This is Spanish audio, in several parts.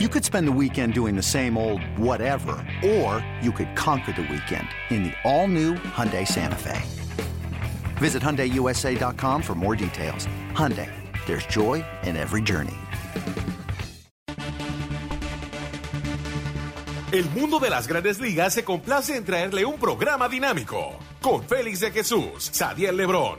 You could spend the weekend doing the same old whatever, or you could conquer the weekend in the all-new Hyundai Santa Fe. Visit HyundaiUSA.com for more details. Hyundai, there's joy in every journey. El mundo de las grandes ligas se complace en traerle un programa dinámico con Félix de Jesús, Sadiel Lebrón,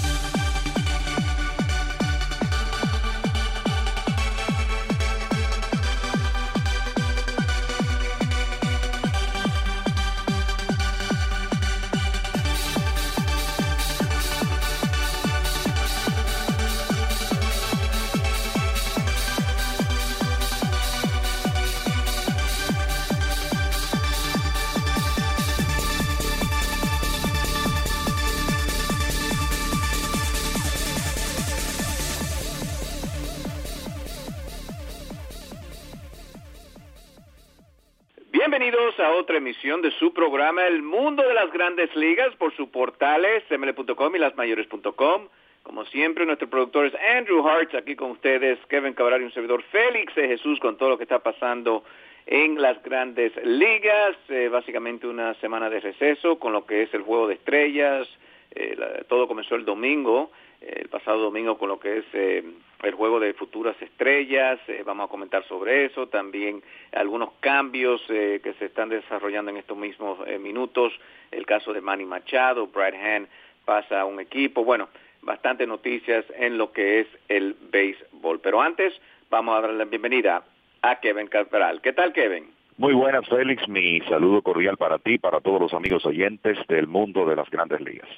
Emisión de su programa El Mundo de las Grandes Ligas por sus portales ml.com y lasmayores.com. Como siempre, nuestro productor es Andrew Hartz, aquí con ustedes, Kevin Cabral y un servidor Félix de Jesús con todo lo que está pasando en las grandes ligas. Eh, básicamente una semana de receso con lo que es el juego de estrellas. Eh, todo comenzó el domingo el pasado domingo con lo que es eh, el juego de futuras estrellas. Eh, vamos a comentar sobre eso. También algunos cambios eh, que se están desarrollando en estos mismos eh, minutos. El caso de Manny Machado, Brad Hand pasa a un equipo. Bueno, bastantes noticias en lo que es el béisbol. Pero antes vamos a darle la bienvenida a Kevin Cabral. ¿Qué tal, Kevin? Muy buenas, Félix. Mi saludo cordial para ti, para todos los amigos oyentes del mundo de las grandes ligas.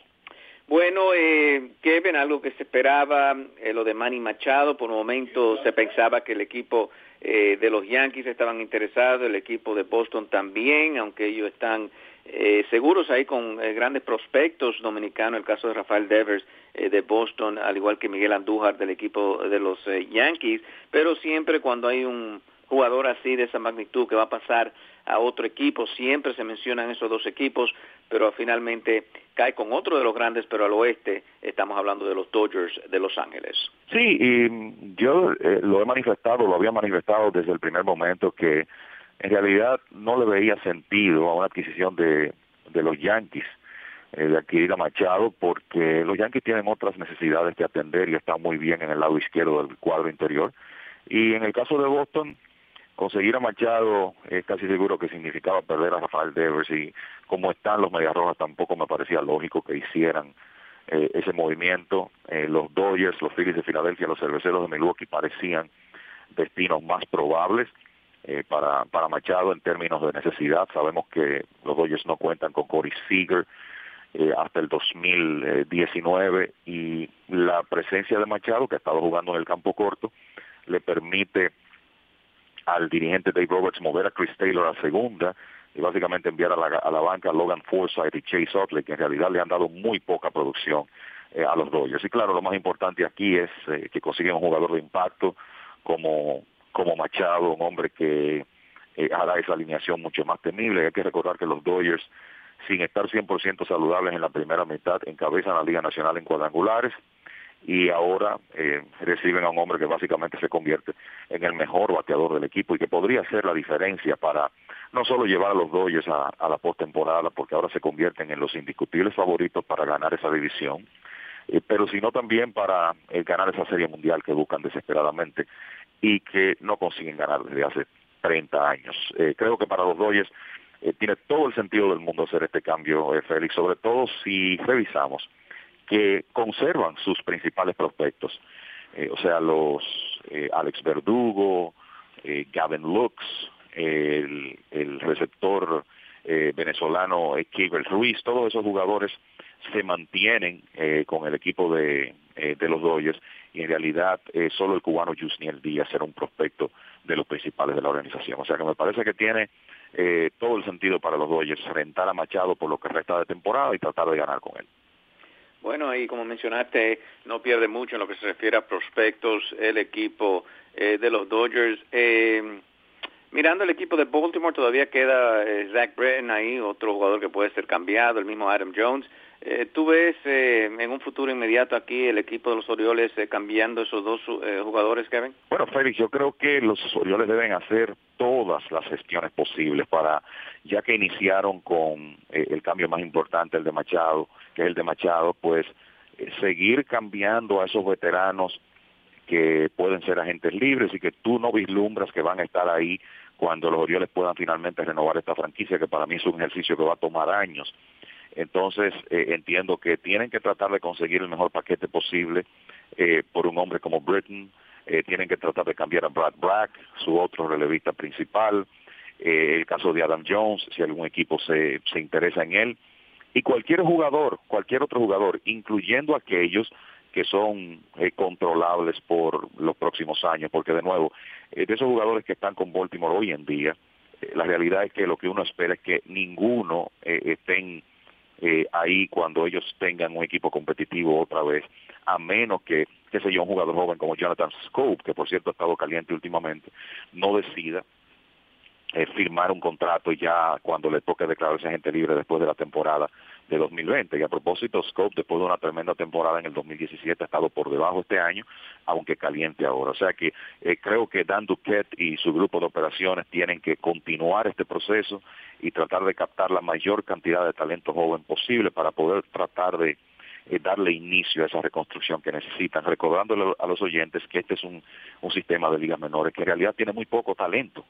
Bueno, eh, Kevin, algo que se esperaba, eh, lo de Manny Machado, por un momento se pensaba que el equipo eh, de los Yankees estaban interesados, el equipo de Boston también, aunque ellos están eh, seguros ahí con eh, grandes prospectos dominicanos, el caso de Rafael Devers eh, de Boston, al igual que Miguel Andújar del equipo de los Yankees, pero siempre cuando hay un jugador así de esa magnitud que va a pasar a otro equipo, siempre se mencionan esos dos equipos, pero finalmente cae con otro de los grandes, pero al oeste estamos hablando de los Dodgers de Los Ángeles. Sí, y yo eh, lo he manifestado, lo había manifestado desde el primer momento que en realidad no le veía sentido a una adquisición de, de los Yankees eh, de adquirir a Machado porque los Yankees tienen otras necesidades que atender y están muy bien en el lado izquierdo del cuadro interior. Y en el caso de Boston, conseguir a Machado es casi seguro que significaba perder a Rafael Devers y como están los Medias Rojas tampoco me parecía lógico que hicieran eh, ese movimiento. Eh, los Dodgers, los Phillies de Filadelfia, los Cerveceros de Milwaukee parecían destinos más probables eh, para, para Machado en términos de necesidad. Sabemos que los Dodgers no cuentan con Corey Seager eh, hasta el 2019 y la presencia de Machado, que ha estado jugando en el campo corto, le permite al dirigente Dave Roberts mover a Chris Taylor a segunda y básicamente enviar a la, a la banca a Logan Forsythe y Chase Utley, que en realidad le han dado muy poca producción eh, a los Dodgers. Y claro, lo más importante aquí es eh, que consiguen un jugador de impacto como, como Machado, un hombre que eh, hará esa alineación mucho más temible. Hay que recordar que los Dodgers, sin estar 100% saludables en la primera mitad, encabezan la Liga Nacional en cuadrangulares, y ahora eh, reciben a un hombre que básicamente se convierte en el mejor bateador del equipo y que podría ser la diferencia para no solo llevar a los Dodgers a, a la postemporada, porque ahora se convierten en los indiscutibles favoritos para ganar esa división, eh, pero sino también para eh, ganar esa serie mundial que buscan desesperadamente y que no consiguen ganar desde hace 30 años. Eh, creo que para los Dodgers tiene todo el sentido del mundo hacer este cambio, Félix, sobre todo si revisamos que conservan sus principales prospectos, eh, o sea, los eh, Alex Verdugo, eh, Gavin Lux, el, el receptor venezolano Kibel Ruiz, todos esos jugadores se mantienen con el equipo de, de los Dodgers y en realidad solo el cubano Yusniel Díaz era un prospecto de los principales de la organización. O sea que me parece que tiene todo el sentido para los Dodgers rentar a Machado por lo que resta de temporada y tratar de ganar con él. Bueno, y como mencionaste, no pierde mucho en lo que se refiere a prospectos el equipo eh, de los Dodgers. Eh, mirando el equipo de Baltimore, todavía queda eh, Zach Britton ahí, otro jugador que puede ser cambiado, el mismo Adam Jones. Eh, ¿Tú ves eh, en un futuro inmediato aquí el equipo de los Orioles eh, cambiando esos dos eh, jugadores, Kevin? Bueno, Félix, yo creo que los Orioles deben hacer todas las gestiones posibles para, ya que iniciaron con el cambio más importante, el de Machado, que es el de Machado, pues seguir cambiando a esos veteranos que pueden ser agentes libres y que tú no vislumbras que van a estar ahí cuando los Orioles puedan finalmente renovar esta franquicia, que para mí es un ejercicio que va a tomar años. Entonces, eh, entiendo que tienen que tratar de conseguir el mejor paquete posible eh, por un hombre como Britton, eh, tienen que tratar de cambiar a Brad Brack, su otro relevista principal, eh, el caso de Adam Jones, si algún equipo se, se interesa en él, y cualquier jugador, cualquier otro jugador, incluyendo aquellos que son eh, controlables por los próximos años, porque de nuevo, eh, de esos jugadores que están con Baltimore hoy en día, eh, la realidad es que lo que uno espera es que ninguno eh, estén ahí cuando ellos tengan un equipo competitivo otra vez, a menos que, qué sé yo, un jugador joven como Jonathan Scope, que por cierto ha estado caliente últimamente, no decida eh, firmar un contrato ya cuando le toque declararse agente libre después de la temporada de 2020. Y a propósito, Scope, después de una tremenda temporada en el 2017, ha estado por debajo este año, aunque caliente ahora. O sea que eh, creo que Dan Duquette y su grupo de operaciones tienen que continuar este proceso y tratar de captar la mayor cantidad de talento joven posible para poder tratar de eh, darle inicio a esa reconstrucción que necesitan, recordándole a los oyentes que este es un, un sistema de ligas menores que en realidad tiene muy poco talento.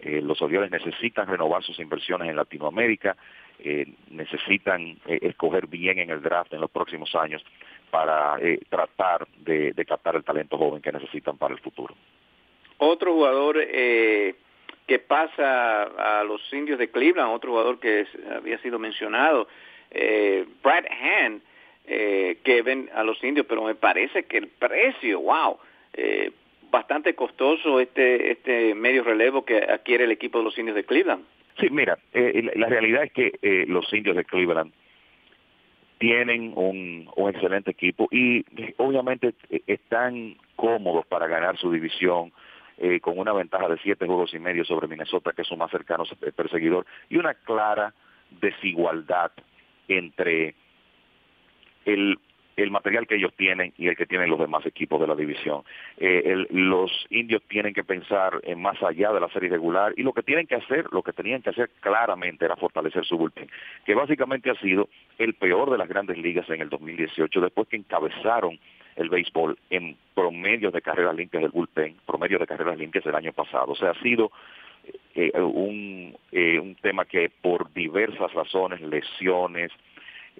Eh, los Orioles necesitan renovar sus inversiones en Latinoamérica, eh, necesitan eh, escoger bien en el draft en los próximos años para tratar de, captar el talento joven que necesitan para el futuro. Otro jugador que pasa a los indios de Cleveland, otro jugador que había sido mencionado, Brad Hand, que ven a los indios, pero me parece que el precio, wow, bastante costoso este este medio relevo que adquiere el equipo de los indios de Cleveland. Sí, mira, eh, la, realidad es que eh, los indios de Cleveland tienen un, un excelente equipo y obviamente eh, están cómodos para ganar su división eh, con una ventaja de siete juegos y medio sobre Minnesota, que es su más cercano perseguidor, y una clara desigualdad entre el el material que ellos tienen y el que tienen los demás equipos de la división. Eh, el, los indios tienen que pensar en más allá de la serie regular y lo que tienen que hacer, lo que tenían que hacer claramente era fortalecer su bullpen, que básicamente ha sido el peor de las grandes ligas en el 2018, después que encabezaron el béisbol en promedio de carreras limpias del bullpen, promedio de carreras limpias el año pasado. O sea, ha sido eh, un, eh, un tema que por diversas razones, lesiones,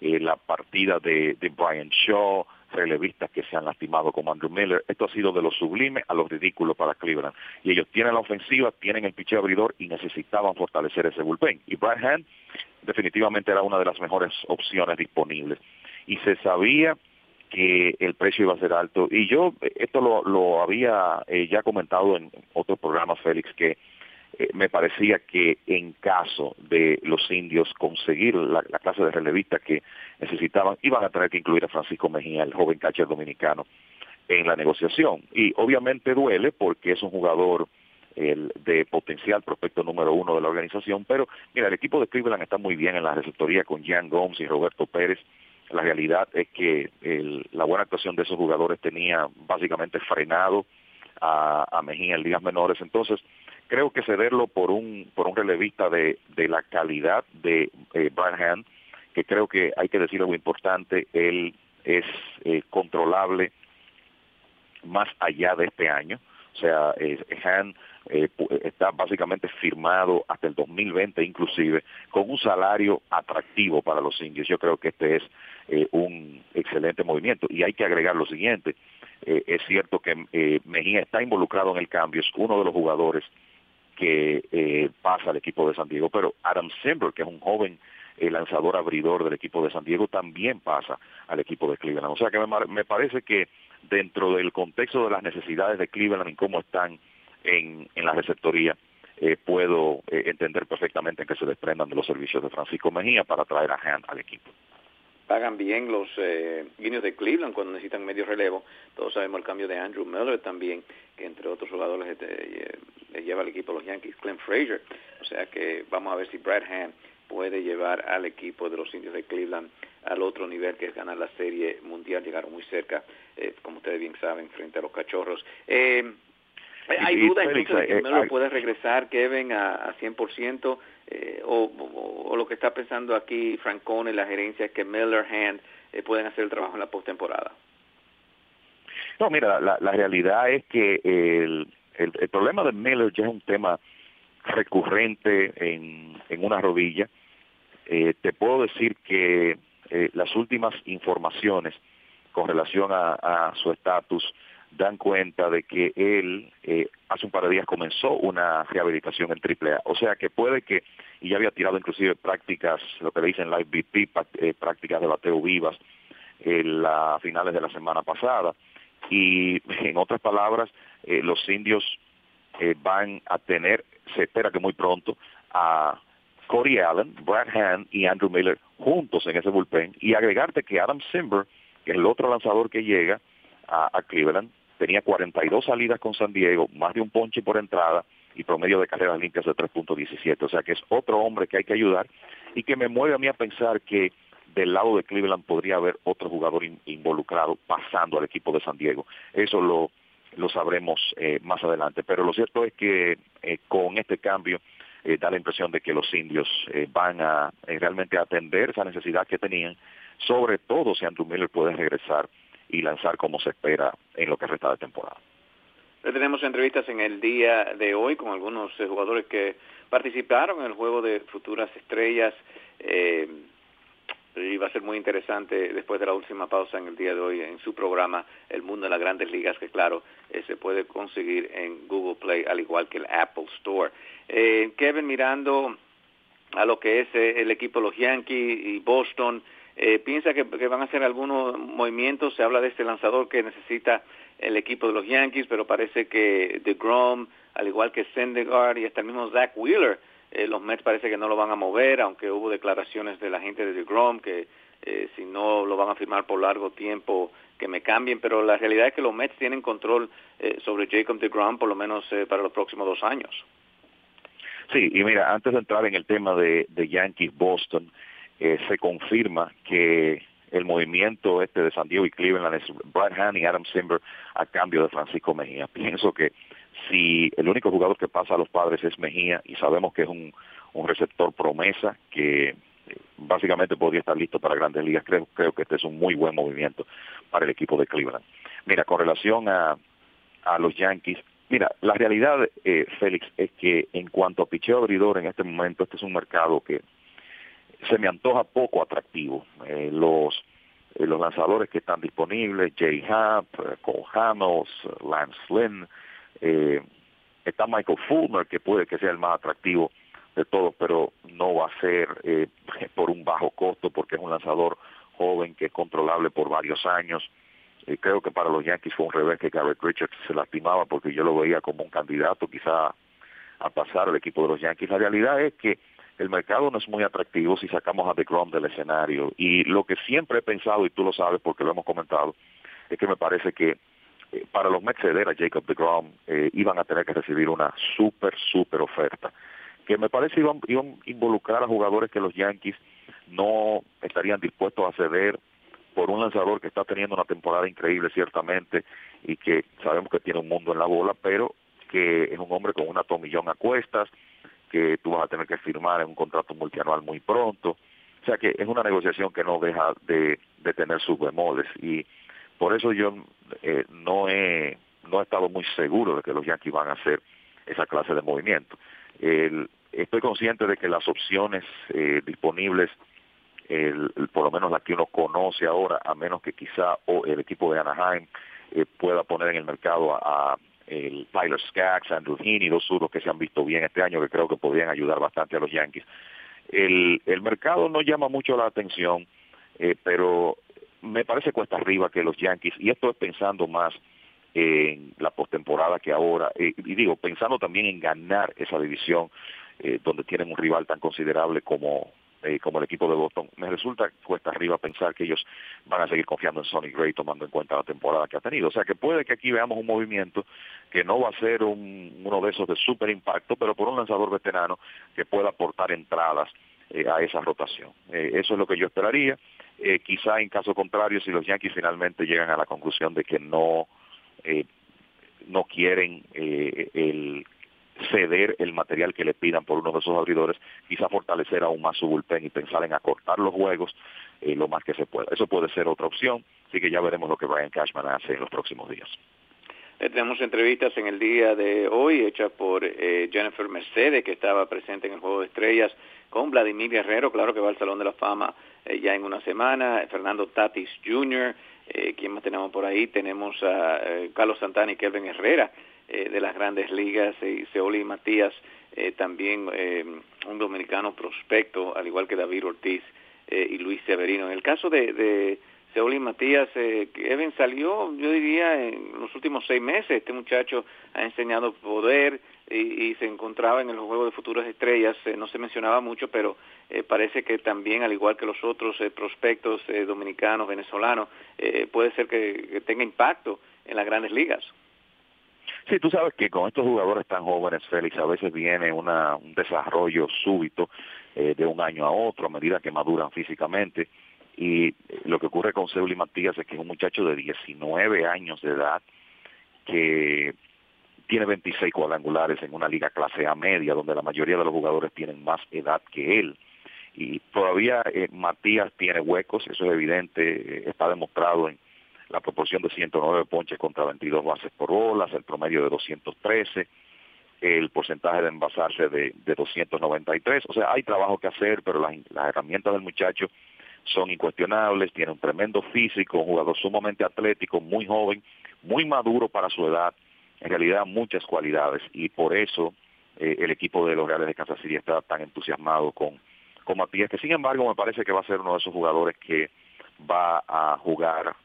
eh, la partida de, de Brian Shaw, relevistas que se han lastimado como Andrew Miller. Esto ha sido de lo sublime a lo ridículo para Cleveland. Y ellos tienen la ofensiva, tienen el picheo abridor y necesitaban fortalecer ese bullpen. Y Brian Hand definitivamente era una de las mejores opciones disponibles. Y se sabía que el precio iba a ser alto. Y yo esto lo, lo había eh, ya comentado en otros programas, Félix, que eh, me parecía que en caso de los indios conseguir la, la, clase de relevista que necesitaban, iban a tener que incluir a Francisco Mejía, el joven catcher dominicano, en la negociación. Y obviamente duele porque es un jugador de potencial prospecto número uno de la organización, pero mira, el equipo de Cleveland está muy bien en la receptoría con Jan Gomes y Roberto Pérez. La realidad es que el, la buena actuación de esos jugadores tenía básicamente frenado a, a Mejía en ligas menores. Entonces, creo que cederlo por un por un relevista de, de la calidad de eh, Hand, que creo que hay que decir algo importante, él es eh, controlable más allá de este año, o sea, eh, Hand eh, está básicamente firmado hasta el 2020 inclusive, con un salario atractivo para los indios. Yo creo que este es eh, un excelente movimiento. Y hay que agregar lo siguiente, eh, es cierto que eh, Mejía está involucrado en el cambio, es uno de los jugadores que eh, pasa al equipo de San Diego, pero Adam Simber, que es un joven eh, lanzador abridor del equipo de San Diego, también pasa al equipo de Cleveland. O sea que me, parece que dentro del contexto de las necesidades de Cleveland y cómo están en, en la receptoría, eh, puedo eh, entender perfectamente que se desprendan de los servicios de Francisco Mejía para traer a Han al equipo. Pagan bien los eh, de Cleveland cuando necesitan medio relevo. Todos sabemos el cambio de Andrew Miller también, que entre otros jugadores este, eh, le lleva al equipo de los Yankees, Clem Frazier. O sea que vamos a ver si Brad Hand puede llevar al equipo de los indios de Cleveland al otro nivel que es ganar la serie mundial. Llegaron muy cerca, eh, como ustedes bien saben, frente a los cachorros. Eh, ¿Hay duda incluso de que Miller puede regresar, Kevin, a, a 100%? Eh, o, lo que está pensando aquí Francone, la gerencia, es que Miller Hand eh, pueden hacer el trabajo en la postemporada. No, mira, la, la realidad es que el, el, el, problema de Miller ya es un tema recurrente en, en una rodilla. Eh, te puedo decir que eh, las últimas informaciones con relación a, a su estatus dan cuenta de que él eh, hace un par de días comenzó una rehabilitación en AAA. O sea que puede que, y ya había tirado inclusive prácticas, lo que le dicen live BP, eh, prácticas de bateo vivas, en las finales de la semana pasada. Y en otras palabras, eh, los indios van a tener, se espera que muy pronto, a Corey Allen, Brad Hand y Andrew Miller juntos en ese bullpen. Y agregarte que Adam Simber, que es el otro lanzador que llega, a, Cleveland, tenía 42 salidas con San Diego, más de un ponche por entrada y promedio de carreras limpias de 3.17. O sea que es otro hombre que hay que ayudar y que me mueve a mí a pensar que del lado de Cleveland podría haber otro jugador involucrado pasando al equipo de San Diego. Eso lo, lo sabremos eh, más adelante. Pero lo cierto es que eh, con este cambio eh, da la impresión de que los indios van a realmente atender esa necesidad que tenían, sobre todo si Andrew Miller puede regresar y lanzar como se espera en lo que resta de temporada. Tenemos entrevistas en el día de hoy con algunos eh, jugadores que participaron en el juego de futuras estrellas. Eh, y va a ser muy interesante después de la última pausa en el día de hoy en su programa El Mundo de las Grandes Ligas, que claro, eh, se puede conseguir en Google Play al igual que el Apple Store. Kevin, mirando a lo que es el equipo los Yankees y Boston, eh, piensa que, van a hacer algunos movimientos. Se habla de este lanzador que necesita el equipo de los Yankees, pero parece que DeGrom, al igual que Sendegaard y hasta el mismo Zach Wheeler, eh, los Mets parece que no lo van a mover, aunque hubo declaraciones de la gente de DeGrom que eh, si no lo van a firmar por largo tiempo que me cambien, pero la realidad es que los Mets tienen control sobre Jacob DeGrom por lo menos para los próximos dos años. Sí, y mira, antes de entrar en el tema de, de Yankees Boston, eh, se confirma que el movimiento este de San Diego y Cleveland es Brad Hand y Adam Simber a cambio de Francisco Mejía. Pienso que si el único jugador que pasa a los padres es Mejía y sabemos que es un, un receptor promesa que eh, básicamente podría estar listo para grandes ligas, creo, creo que este es un muy buen movimiento para el equipo de Cleveland. Mira, con relación a, a los Yankees, mira, la realidad, eh, Félix, es que en cuanto a picheo abridor en este momento, este es un mercado que se me antoja poco atractivo. Eh, los eh, los lanzadores que están disponibles, Jay Happ, eh, Cole Hamels, Lance Lynn, está Michael Fulmer, que puede que sea el más atractivo de todos, pero no va a ser por un bajo costo, porque es un lanzador joven que es controlable por varios años. creo que para los Yankees fue un revés que Garrett Richards se lastimaba, porque yo lo veía como un candidato quizá a pasar al equipo de los Yankees. La realidad es que el mercado no es muy atractivo si sacamos a DeGrom del escenario. Y lo que siempre he pensado, y tú lo sabes porque lo hemos comentado, es que me parece que eh, para los Mets ceder a Jacob DeGrom eh, iban a tener que recibir una súper, súper oferta. Que me parece iban, iban a involucrar a jugadores que los Yankees no estarían dispuestos a ceder por un lanzador que está teniendo una temporada increíble ciertamente y que sabemos que tiene un mundo en la bola, pero que es un hombre con una tomillón a cuestas, que tú vas a tener que firmar en un contrato multianual muy pronto. O sea que es una negociación que no deja de, tener sus bemoles y por eso yo eh, no he no he estado muy seguro de que los Yankees van a hacer esa clase de movimiento. estoy consciente de que las opciones eh, disponibles, el, por lo menos las que uno conoce ahora, a menos que quizá o el equipo de Anaheim eh, pueda poner en el mercado a, el Tyler Skaggs, Andrew Heaney, dos suros que se han visto bien este año, que creo que podrían ayudar bastante a los Yankees. El, el mercado no llama mucho la atención, eh, pero me parece cuesta arriba que los Yankees, y esto es pensando más en la postemporada que ahora, eh, y digo, pensando también en ganar esa división, eh, donde tienen un rival tan considerable como, eh, como el equipo de Boston, me resulta cuesta arriba pensar que ellos van a seguir confiando en Sonny Gray tomando en cuenta la temporada que ha tenido. O sea que puede que aquí veamos un movimiento que no va a ser uno de esos de super impacto, pero por un lanzador veterano que pueda aportar entradas eh, a esa rotación. Eh, eso es lo que yo esperaría. quizá en caso contrario, si los Yankees finalmente llegan a la conclusión de que no no quieren el ceder el material que le pidan por uno de esos abridores, quizá fortalecer aún más su bullpen y pensar en acortar los juegos eh, lo más que se pueda. Eso puede ser otra opción, así que ya veremos lo que Brian Cashman hace en los próximos días. Eh, tenemos entrevistas en el día de hoy hechas por eh, Jennifer Mercedes, que estaba presente en el Juego de Estrellas, con Vladimir Guerrero, claro que va al Salón de la Fama ya en una semana, Fernando Tatis Jr., ¿quién más tenemos por ahí? Tenemos a Carlos Santana y Kevin Herrera, eh, de las grandes ligas, y Seoli Matías, eh, también eh, un dominicano prospecto, al igual que David Ortiz y Luis Severino. En el caso de, de Seoli Matías, Kevin salió, yo diría, en los últimos seis meses. Este muchacho ha enseñado poder y, se encontraba en el juego de futuras estrellas. no se mencionaba mucho, pero parece que también, al igual que los otros prospectos dominicanos, venezolanos, puede ser que tenga impacto en las grandes ligas. Sí, tú sabes que con estos jugadores tan jóvenes, Félix, a veces viene una, un desarrollo súbito eh, de un año a otro a medida que maduran físicamente. Y eh, lo que ocurre con Seuli Matías es que es un muchacho de 19 años de edad que tiene 26 cuadrangulares en una liga clase A media, donde la mayoría de los jugadores tienen más edad que él. Y todavía eh, Matías tiene huecos, eso es evidente, está demostrado en, la proporción de 109 ponches contra 22 bases por bolas, el promedio de 213, el porcentaje de envasarse de, de 293. O sea, hay trabajo que hacer, pero las, herramientas del muchacho son incuestionables, tiene un tremendo físico, un jugador sumamente atlético, muy joven, muy maduro para su edad, en realidad muchas cualidades y por eso eh, el equipo de los Reales de Kansas City está tan entusiasmado con, con Matías, que sin embargo me parece que va a ser uno de esos jugadores que va a jugar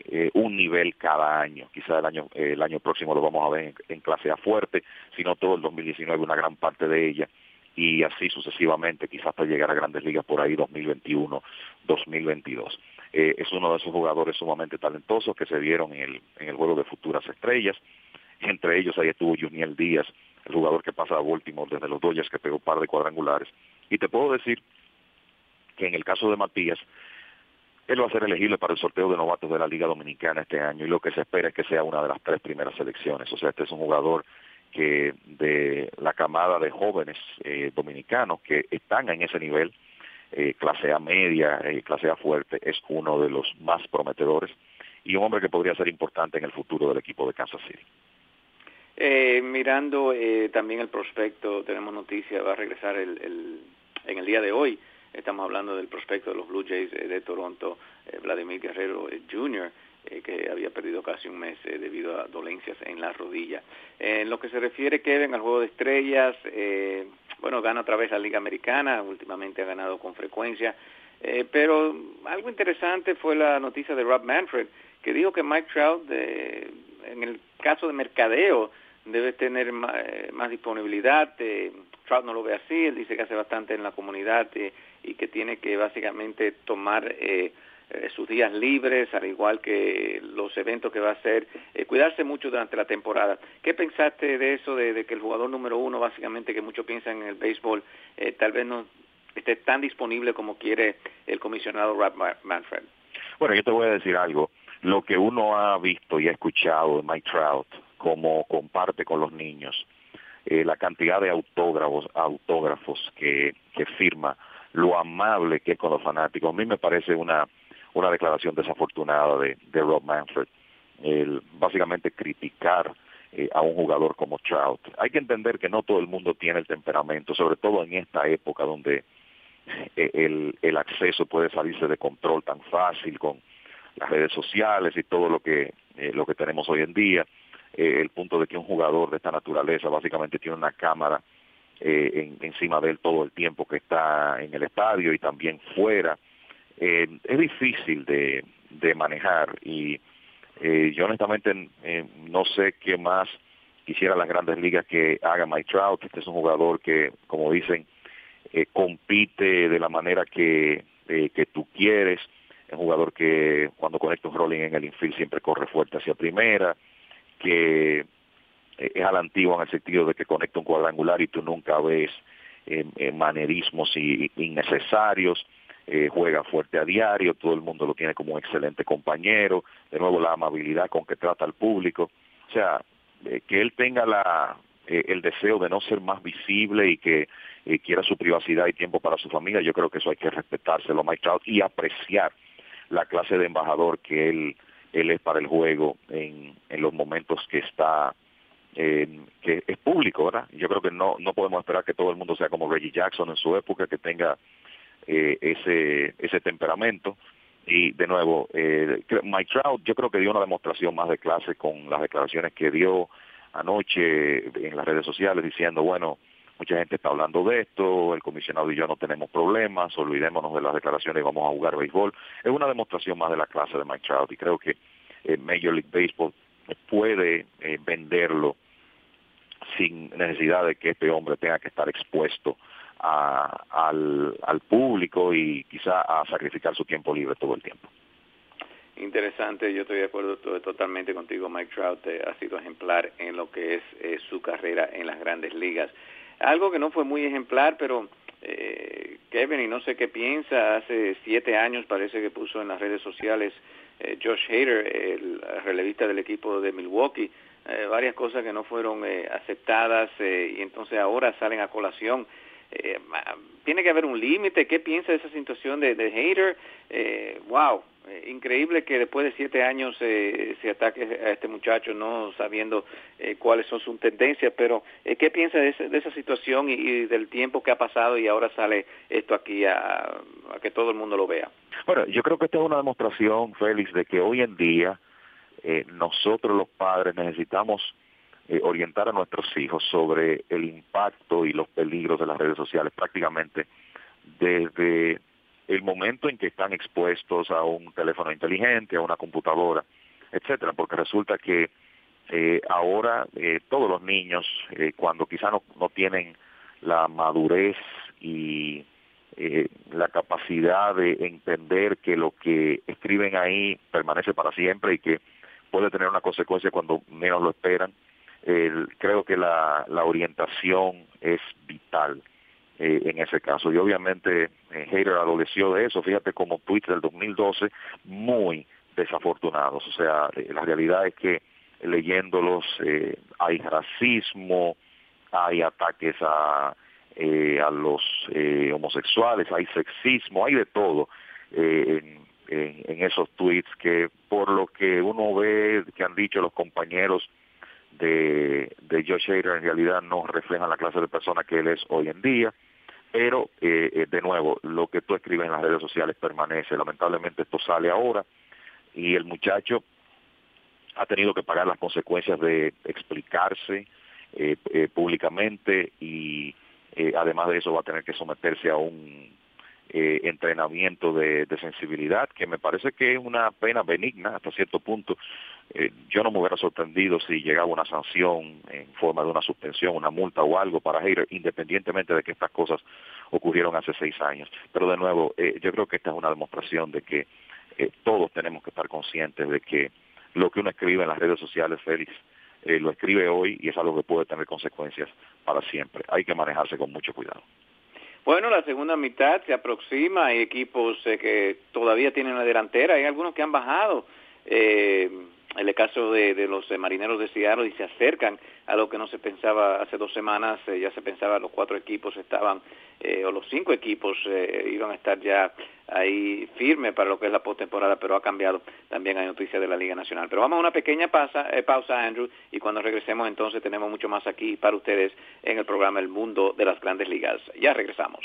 eh, un nivel cada año. Quizá el año, el año próximo lo vamos a ver en, clase A fuerte, sino todo el 2019 una gran parte de ella y así sucesivamente, quizás hasta llegar a grandes ligas por ahí 2021, 2022. Eh, es uno de esos jugadores sumamente talentosos que se vieron en el, en el juego de futuras estrellas. Entre ellos ahí estuvo Juniel Díaz, el jugador que pasa a Baltimore desde los Dodgers que pegó un par de cuadrangulares. Y te puedo decir que en el caso de Matías, él va a ser elegible para el sorteo de novatos de la Liga Dominicana este año y lo que se espera es que sea una de las tres primeras selecciones. O sea, este es un jugador que de la camada de jóvenes eh, dominicanos que están en ese nivel, eh, clase A media, eh, clase A fuerte, es uno de los más prometedores y un hombre que podría ser importante en el futuro del equipo de Kansas City. mirando también el prospecto, tenemos noticia, va a regresar el, en el día de hoy Estamos hablando del prospecto de los Blue Jays eh, de Toronto, eh, Vladimir Guerrero eh, Jr., que había perdido casi un mes debido a dolencias en la rodilla. En lo que se refiere, Kevin, al juego de estrellas, bueno, gana otra vez la Liga Americana, últimamente ha ganado con frecuencia, pero algo interesante fue la noticia de Rob Manfred, que dijo que Mike Trout, en el caso de mercadeo, debe tener más, disponibilidad. Trout no lo ve así, él dice que hace bastante en la comunidad y que tiene que básicamente tomar eh, eh, sus días libres, al igual que los eventos que va a hacer, eh, cuidarse mucho durante la temporada. ¿Qué pensaste de eso, de, que el jugador número uno, básicamente, que muchos piensan en el béisbol, tal vez no esté tan disponible como quiere el comisionado Rob Manfred? Bueno, yo te voy a decir algo. Lo que uno ha visto y ha escuchado de Mike Trout, como comparte con los niños, la cantidad de autógrafos, autógrafos que, que firma, lo amable que es con los fanáticos. A mí me parece una, una declaración desafortunada de, de Rob Manfred, el básicamente criticar eh, a un jugador como Trout. Hay que entender que no todo el mundo tiene el temperamento, sobre todo en esta época donde eh, el, el acceso puede salirse de control tan fácil con las redes sociales y todo lo que, eh, lo que tenemos hoy en día. el punto de que un jugador de esta naturaleza básicamente tiene una cámara eh, encima de él todo el tiempo que está en el estadio y también fuera. Eh, es difícil de, de manejar y eh, yo honestamente no sé qué más quisiera las grandes ligas que haga Mike Trout. Este es un jugador que, como dicen, eh, compite de la manera que, eh, que tú quieres, es un jugador que cuando conecta un rolling en el infield siempre corre fuerte hacia primera, que eh, es a la antigua en el sentido de que conecta un cuadrangular y tú nunca ves manerismos innecesarios, juega fuerte a diario, todo el mundo lo tiene como un excelente compañero, de nuevo la amabilidad con que trata al público, o sea, que él tenga la, el deseo de no ser más visible y que quiera su privacidad y tiempo para su familia, yo creo que eso hay que respetárselo, Mike Trout, y apreciar la clase de embajador que él, él es para el juego en, en los momentos que está que es público, ¿verdad? Yo creo que no no podemos esperar que todo el mundo sea como Reggie Jackson en su época, que tenga eh, ese ese temperamento. Y de nuevo, eh, Mike Trout yo creo que dio una demostración más de clase con las declaraciones que dio anoche en las redes sociales diciendo, bueno, mucha gente está hablando de esto, el comisionado y yo no tenemos problemas, olvidémonos de las declaraciones y vamos a jugar béisbol. Es una demostración más de la clase de Mike Trout y creo que eh, Major League Baseball puede eh, venderlo sin necesidad de que este hombre tenga que estar expuesto al, al público y quizá a sacrificar su tiempo libre todo el tiempo. Interesante, yo estoy de acuerdo totalmente contigo. Mike Trout eh, ha sido ejemplar en lo que es su carrera en las grandes ligas. Algo que no fue muy ejemplar, pero eh, Kevin, y no sé qué piensa, hace siete años parece que puso en las redes sociales eh, Josh Hader, el relevista del equipo de Milwaukee, eh, varias cosas que no fueron eh, aceptadas y entonces ahora salen a colación. tiene que haber un límite. ¿Qué piensa de esa situación de, de Hader? wow, eh, increíble que después de siete años eh, se ataque a este muchacho no sabiendo eh, cuáles son sus tendencias, pero eh, ¿qué piensa de, esa situación y, del tiempo que ha pasado y ahora sale esto aquí a, que todo el mundo lo vea? Bueno, yo creo que esta es una demostración, Félix, de que hoy en día nosotros los padres necesitamos orientar a nuestros hijos sobre el impacto y los peligros de las redes sociales prácticamente desde el momento en que están expuestos a un teléfono inteligente, a una computadora, etcétera, porque resulta que eh, ahora eh, todos los niños, eh, cuando quizá no, no, tienen la madurez y la capacidad de entender que lo que escriben ahí permanece para siempre y que puede tener una consecuencia cuando menos lo esperan, creo que la, orientación es vital. Eh, en ese caso. Y obviamente eh, Hater adoleció de eso, fíjate como tweets del 2012 muy desafortunados. O sea, eh, la realidad es que leyéndolos hay racismo, hay ataques a, a los homosexuales, hay sexismo, hay de todo. En, esos tweets que por lo que uno ve que han dicho los compañeros de, de Josh Hader en realidad no reflejan la clase de persona que él es hoy en día. Pero, eh, eh, de nuevo, lo que tú escribes en las redes sociales permanece. Lamentablemente esto sale ahora y el muchacho ha tenido que pagar las consecuencias de explicarse eh, públicamente y además de eso va a tener que someterse a un eh, entrenamiento de, sensibilidad, que me parece que es una pena benigna hasta cierto punto. Eh, yo no me hubiera sorprendido si llegaba una sanción en forma de una suspensión, una multa o algo para Hater, independientemente de que estas cosas ocurrieron hace seis años. Pero de nuevo, eh, yo creo que esta es una demostración de que todos tenemos que estar conscientes de que lo que uno escribe en las redes sociales, Félix, lo escribe hoy y es algo que puede tener consecuencias para siempre. Hay que manejarse con mucho cuidado. Bueno, la segunda mitad se aproxima, hay equipos eh, que todavía tienen la delantera, hay algunos que han bajado. Eh, el caso de, los eh, marineros de Seattle y se acercan a lo que no se pensaba hace dos semanas, eh, ya se pensaba los cuatro equipos estaban, o los cinco equipos iban a estar ya ahí firmes para lo que es la postemporada, pero ha cambiado también hay noticias de la Liga Nacional. Pero vamos a una pequeña pausa, pausa, Andrew, y cuando regresemos entonces tenemos mucho más aquí para ustedes en el programa El Mundo de las Grandes Ligas. Ya regresamos.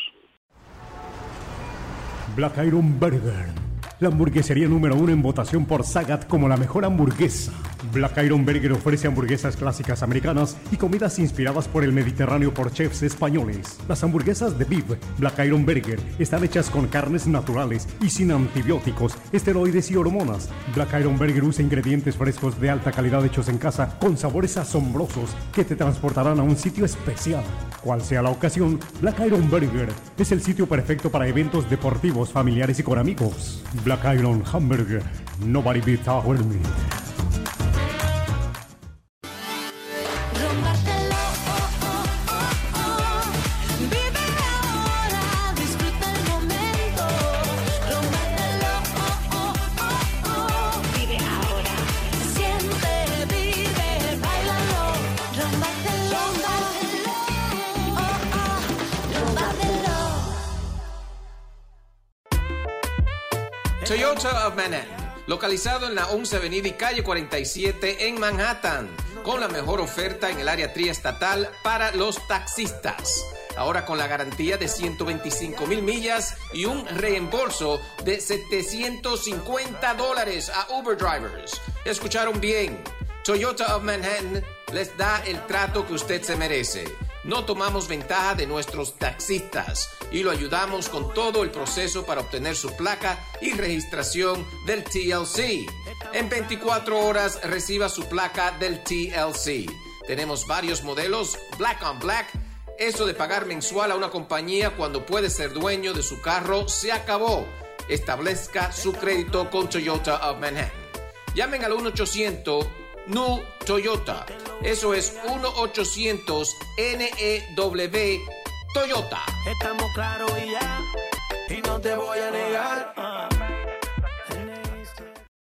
Black Iron Burger, la hamburguesería número uno en votación por Sagat como la mejor hamburguesa Black Iron Burger ofrece hamburguesas clásicas americanas y comidas inspiradas por el Mediterráneo por chefs españoles. Las hamburguesas de beef Black Iron Burger están hechas con carnes naturales y sin antibióticos, esteroides y hormonas. Black Iron Burger usa ingredientes frescos de alta calidad hechos en casa con sabores asombrosos que te transportarán a un sitio especial. Cual sea la ocasión, Black Iron Burger es el sitio perfecto para eventos deportivos, familiares y con amigos. Black Iron Hamburger. Nobody beats our meat. Localizado en la 11 Avenida y calle 47 en Manhattan, con la mejor oferta en el área triestatal para los taxistas. Ahora con la garantía de 125 mil millas y un reembolso de 750 dólares a Uber drivers. Escucharon bien. Toyota of Manhattan les da el trato que usted se merece. No tomamos ventaja de nuestros taxistas y lo ayudamos con todo el proceso para obtener su placa y registración del TLC. En 24 horas reciba su placa del TLC. Tenemos varios modelos Black on Black. Eso de pagar mensual a una compañía cuando puede ser dueño de su carro se acabó. Establezca su crédito con Toyota of Manhattan. Llamen al 1 800 New Toyota. Eso es 1-800-NEW Toyota. Estamos claros y ya, y no te voy a negar.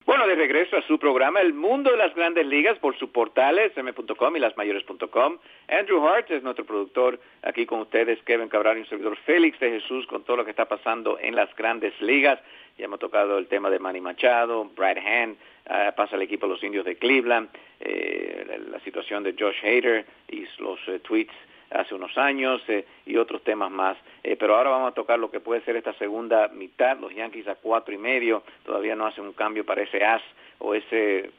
Bueno, de regreso a su programa El Mundo de las Grandes Ligas por su portales m.com y lasmayores.com. Andrew Hart es nuestro productor aquí con ustedes, Kevin Cabral y un servidor Félix de Jesús con todo lo que está pasando en las Grandes Ligas. Ya hemos tocado el tema de Manny Machado, Brad Hand, uh, pasa el equipo de los indios de Cleveland, eh, la situación de Josh Hader y los uh, tweets hace unos años eh, y otros temas más. Eh, pero ahora vamos a tocar lo que puede ser esta segunda mitad. Los Yankees a cuatro y medio todavía no hacen un cambio para ese as o ese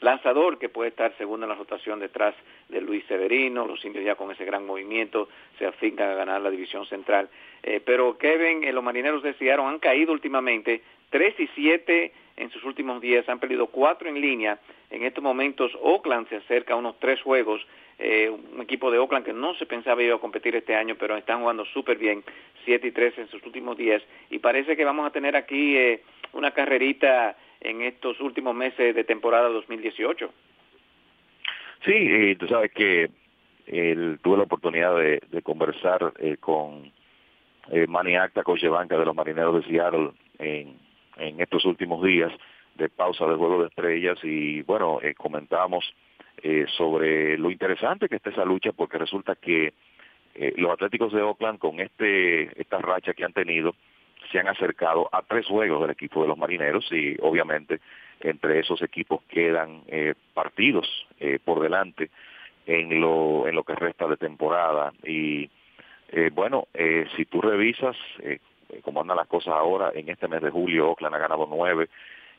lanzador que puede estar segundo en la rotación detrás de Luis Severino. Los indios ya con ese gran movimiento se afincan a ganar la división central. Eh, pero Kevin, eh, los marineros de han caído últimamente 3 y 7 en sus últimos días, han perdido 4 en línea. En estos momentos Oakland se acerca a unos 3 juegos. Eh, un equipo de Oakland que no se pensaba iba a competir este año, pero están jugando súper bien, 7 y 3 en sus últimos días. Y parece que vamos a tener aquí eh, una carrerita en estos últimos meses de temporada 2018. Sí, tú sabes que tuve la oportunidad de, de conversar con eh, Manny Acta, coach de los marineros de Seattle en, estos últimos días de pausa del juego de estrellas y bueno, eh, comentábamos eh, sobre lo interesante que está esa lucha porque resulta que eh, los Atléticos de Oakland con este esta racha que han tenido se han acercado a tres juegos del equipo de los marineros y obviamente entre esos equipos quedan eh, partidos eh, por delante en lo en lo que resta de temporada y eh, bueno eh, si tú revisas eh, cómo andan las cosas ahora en este mes de julio Oakland ha ganado nueve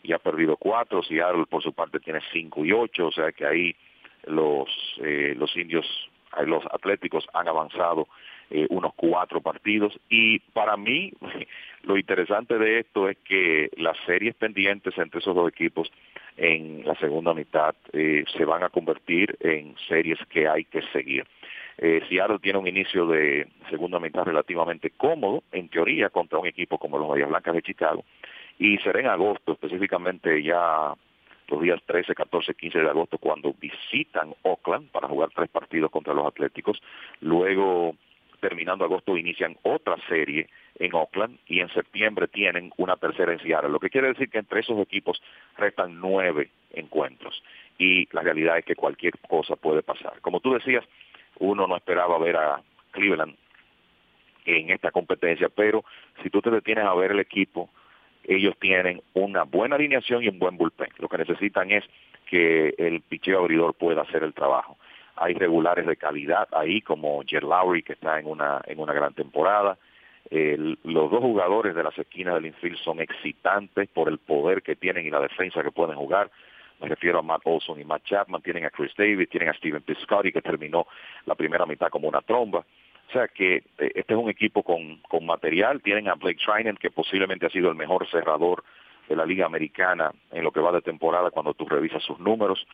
y ha perdido cuatro Seattle por su parte tiene cinco y ocho o sea que ahí los eh, los indios los atléticos han avanzado eh, unos cuatro partidos y para mí lo interesante de esto es que las series pendientes entre esos dos equipos en la segunda mitad eh, se van a convertir en series que hay que seguir. Eh, Seattle tiene un inicio de segunda mitad relativamente cómodo, en teoría, contra un equipo como los Bahías Blancas de Chicago, y será en agosto, específicamente ya los días 13, 14, 15 de agosto, cuando visitan Oakland para jugar tres partidos contra los Atléticos. Luego, terminando agosto, inician otra serie en Oakland y en septiembre tienen una tercera en Seattle. Lo que quiere decir que entre esos equipos restan nueve encuentros. Y la realidad es que cualquier cosa puede pasar. Como tú decías, uno no esperaba ver a Cleveland en esta competencia, pero si tú te detienes a ver el equipo, ellos tienen una buena alineación y un buen bullpen. Lo que necesitan es que el picheo abridor pueda hacer el trabajo. Hay regulares de calidad ahí, como Jer Lowry, que está en una, en una gran temporada. Los dos jugadores de las esquinas del infield son excitantes por el poder que tienen y la defensa que pueden jugar. Me refiero a Matt Olson y Matt Chapman, tienen a Chris Davis, tienen a Steven Piscotty que terminó la primera mitad como una tromba. O sea que eh, este es un equipo con, con material, tienen a Blake Trinan que posiblemente ha sido el mejor cerrador de la Liga Americana en lo que va de temporada cuando tú revisas sus números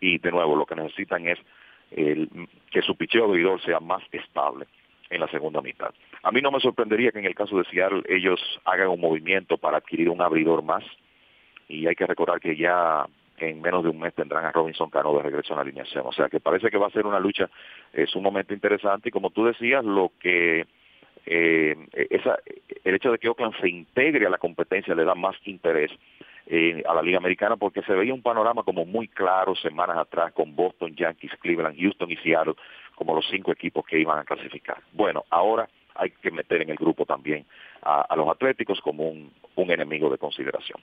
y de nuevo lo que necesitan es el, que su picheo abridor sea más estable en la segunda mitad. A mí no me sorprendería que en el caso de Seattle ellos hagan un movimiento para adquirir un abridor más y hay que recordar que ya en menos de un mes tendrán a Robinson Cano de regreso en la alineación. O sea que parece que va a ser una lucha es un momento interesante y como tú decías, lo que eh, el hecho de que Oakland se integre a la competencia le da más interés eh, a la Liga Americana porque se veía un panorama como muy claro semanas atrás con Boston, Yankees, Cleveland, Houston y Seattle como los cinco equipos que iban a clasificar. Bueno, ahora hay que meter en el grupo también a, los Atléticos como un, enemigo de consideración.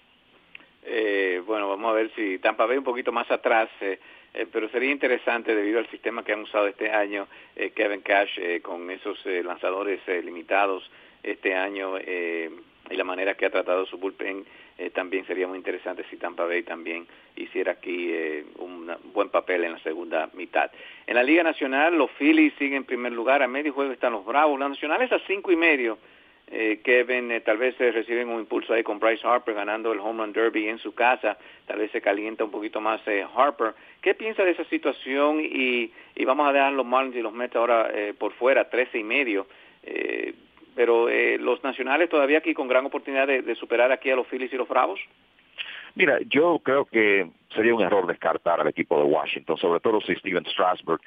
Eh, bueno, vamos a ver si Tampa Bay un poquito más atrás, eh, eh, pero sería interesante debido al sistema que han usado este año Kevin Cash con esos lanzadores limitados este año y la manera que ha tratado su bullpen eh, también sería muy interesante si Tampa Bay también hiciera aquí eh, un buen papel en la segunda mitad. En la Liga Nacional, los Phillies siguen en primer lugar, a medio juego están los Bravos, los Nacionales a cinco y medio. Eh, Kevin, eh, tal vez reciben un impulso ahí con Bryce Harper ganando el Home Run Derby en su casa, tal vez se calienta un poquito más Harper. ¿Qué piensa de esa situación? Y, y vamos a dejar los Marlins y los Mets ahora por fuera, trece y medio pero eh, los nacionales todavía aquí con gran oportunidad de, superar aquí a los Phillies y los Bravos. Mira, yo creo que sería un error descartar al equipo de Washington, sobre todo si Steven Strasburg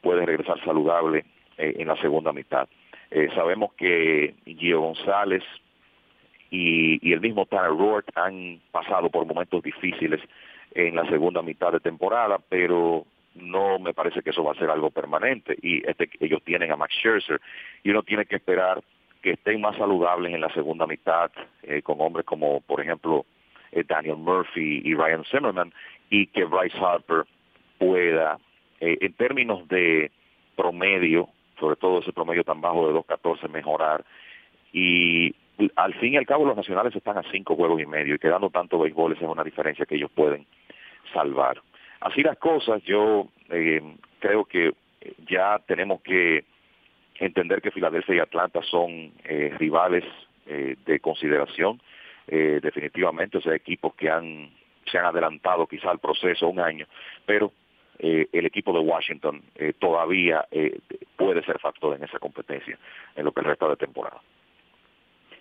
puede regresar saludable eh, en la segunda mitad. Eh, sabemos que Gio González y, el mismo Tanner Rourke han pasado por momentos difíciles en la segunda mitad de temporada, pero no me parece que eso va a ser algo permanente. Y este, ellos tienen a Max Scherzer y uno tiene que esperar que estén más saludables en la segunda mitad, eh, con hombres como, por ejemplo, eh, Daniel Murphy y Ryan Zimmerman, y que Bryce Harper pueda, eh, en términos de promedio, sobre todo ese promedio tan bajo de 2.14, mejorar. Y al fin y al cabo los nacionales están a cinco juegos y medio, y quedando tanto béisbol, esa es una diferencia que ellos pueden salvar. Así las cosas, yo creo que ya tenemos que entender que Filadelfia y Atlanta son eh, rivales eh, de consideración, eh, definitivamente, o sea, equipos que han se han adelantado quizá al proceso un año, pero el equipo de Washington todavía puede ser factor en esa competencia en lo que resta de temporada.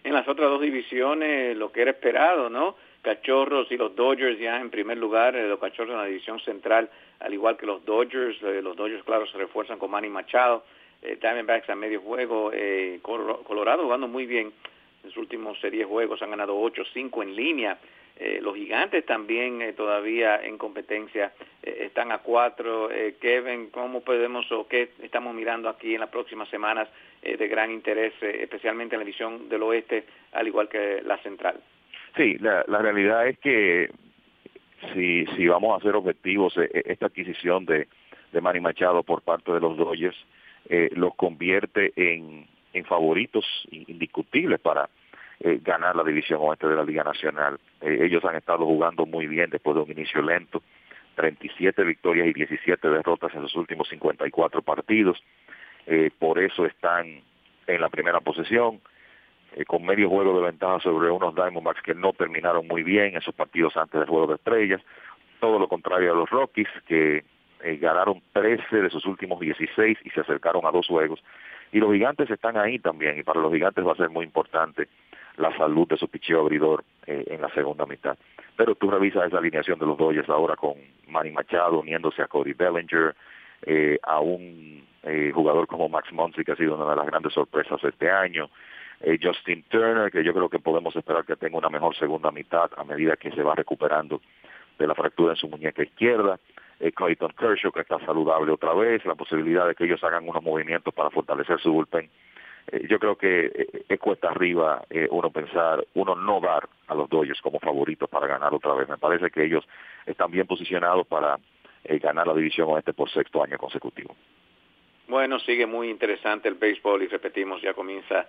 En las otras dos divisiones, lo que era esperado, ¿no? Cachorros y los Dodgers ya en primer lugar, los Cachorros en la división central, al igual que los Dodgers, los Dodgers, claro, se refuerzan con Manny Machado, eh, Diamondbacks a medio juego, eh, Colorado jugando muy bien en sus últimos 10 juegos, han ganado 8, 5 en línea. Eh, los gigantes también eh, todavía en competencia están a 4. Kevin, ¿cómo podemos o qué estamos mirando aquí en las próximas semanas de gran interés, especialmente en la división del oeste, al igual que la central? Sí, la, la realidad es que si, si vamos a hacer objetivos, esta adquisición de, de Manny Machado por parte de los Dodgers, eh, los convierte en, favoritos indiscutibles para eh, ganar la división oeste de la Liga Nacional. Eh, ellos han estado jugando muy bien después de un inicio lento, 37 victorias y 17 derrotas en los últimos 54 partidos, por eso están en la primera posición, con medio juego de ventaja sobre unos Diamondbacks que no terminaron muy bien en sus partidos antes del juego de estrellas, todo lo contrario a los Rockies, que eh, ganaron 13 de sus últimos 16 y se acercaron a dos juegos. Y los gigantes están ahí también, y para los gigantes va a ser muy importante la salud de su picheo abridor eh, en la segunda mitad. Pero tú revisas esa alineación de los Dodgers ahora con Manny Machado uniéndose a Cody Bellinger, eh, a un jugador como Max Muncy, que ha sido una de las grandes sorpresas este año, Justin Turner, que yo creo que podemos esperar que tenga una mejor segunda mitad a medida que se va recuperando de la fractura en su muñeca izquierda eh, Clayton Kershaw, que está saludable otra vez, la posibilidad de que ellos hagan unos movimientos para fortalecer su bullpen. Eh, yo creo que eh, es cuesta arriba eh, uno pensar, uno no dar a los Dodgers como favoritos para ganar otra vez. Me parece que ellos están bien posicionados para ganar la división este por sexto año consecutivo. Bueno, sigue muy interesante el béisbol y repetimos, ya comienza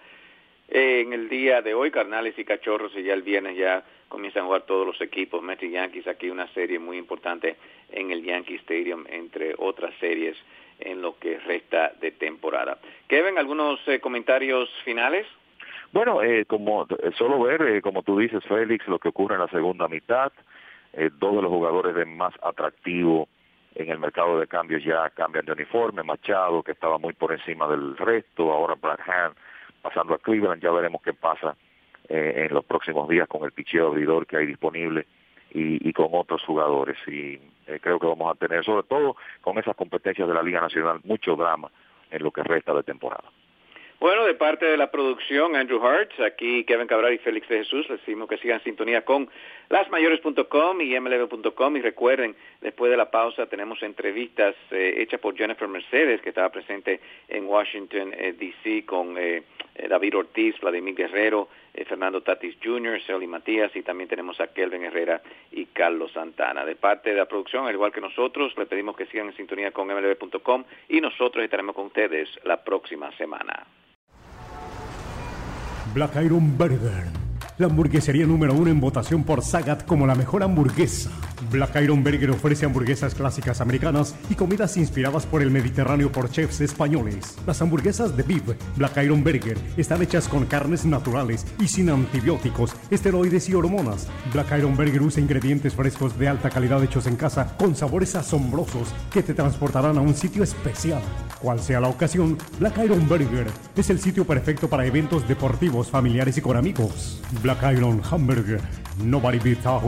eh, en el día de hoy, Carnales y Cachorros, y ya el viernes ya comienzan a jugar todos los equipos, Mets y Yankees, aquí una serie muy importante en el Yankee Stadium, entre otras series en lo que resta de temporada. Kevin, ¿algunos eh, comentarios finales? Bueno, eh, como solo ver, eh, como tú dices, Félix, lo que ocurre en la segunda mitad, eh, dos de los jugadores de más atractivo en el mercado de cambios ya cambian de uniforme, Machado, que estaba muy por encima del resto, ahora Brad Hand pasando a Cleveland, ya veremos qué pasa eh, en los próximos días con el picheo abridor que hay disponible y, con otros jugadores. Y eh, creo que vamos a tener, sobre todo con esas competencias de la Liga Nacional, mucho drama en lo que resta de temporada. Bueno, de parte de la producción, Andrew Hart, aquí Kevin Cabral y Félix de Jesús, les decimos que sigan en sintonía con lasmayores.com y mlb.com y recuerden, después de la pausa tenemos entrevistas eh, hechas por Jennifer Mercedes, que estaba presente en Washington, eh, D.C., con eh, eh, David Ortiz, Vladimir Guerrero, eh, Fernando Tatis Jr., Celly Matías y también tenemos a Kelvin Herrera y Carlos Santana. De parte de la producción, al igual que nosotros, le pedimos que sigan en sintonía con mlb.com y nosotros estaremos con ustedes la próxima semana. Black Iron Burger, la hamburguesería número uno en votación por Sagat como la mejor hamburguesa. Black Iron Burger ofrece hamburguesas clásicas americanas y comidas inspiradas por el Mediterráneo por chefs españoles. Las hamburguesas de Beef Black Iron Burger están hechas con carnes naturales y sin antibióticos, esteroides y hormonas. Black Iron Burger usa ingredientes frescos de alta calidad hechos en casa con sabores asombrosos que te transportarán a un sitio especial. Cual sea la ocasión, Black Iron Burger es el sitio perfecto para eventos deportivos, familiares y con amigos. Black Iron Hamburger, nobody beats our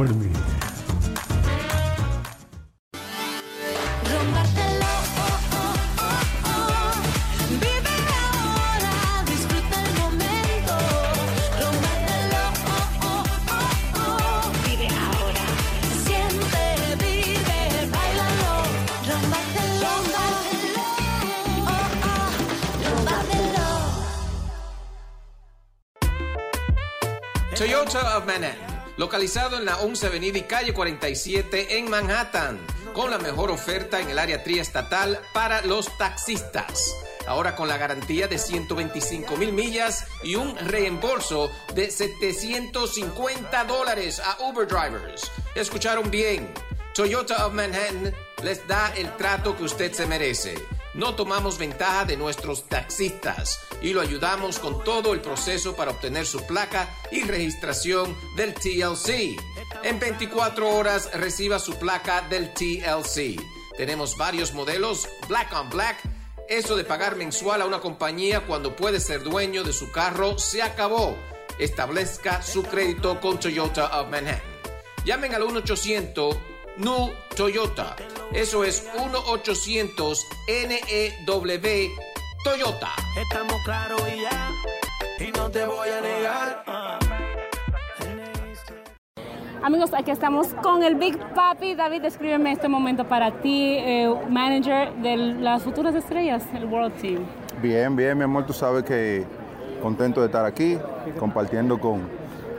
localizado en la 11 Avenida y calle 47 en Manhattan, con la mejor oferta en el área triestatal para los taxistas. Ahora con la garantía de 125 mil millas y un reembolso de 750 dólares a Uber drivers. Escucharon bien. Toyota of Manhattan les da el trato que usted se merece. No tomamos ventaja de nuestros taxistas y lo ayudamos con todo el proceso para obtener su placa y registración del TLC. En 24 horas reciba su placa del TLC. Tenemos varios modelos, Black on Black. Eso de pagar mensual a una compañía cuando puede ser dueño de su carro se acabó. Establezca su crédito con Toyota of Manhattan. Llamen al 1-800 NU Toyota. Eso es 1-800-NEW Toyota. Estamos claros y ya, y no te voy a negar. Amigos, aquí estamos con el Big Papi. David, descríbeme este momento para ti, eh, manager de las futuras estrellas del World Team. Bien, bien, mi amor, tú sabes que contento de estar aquí, compartiendo con,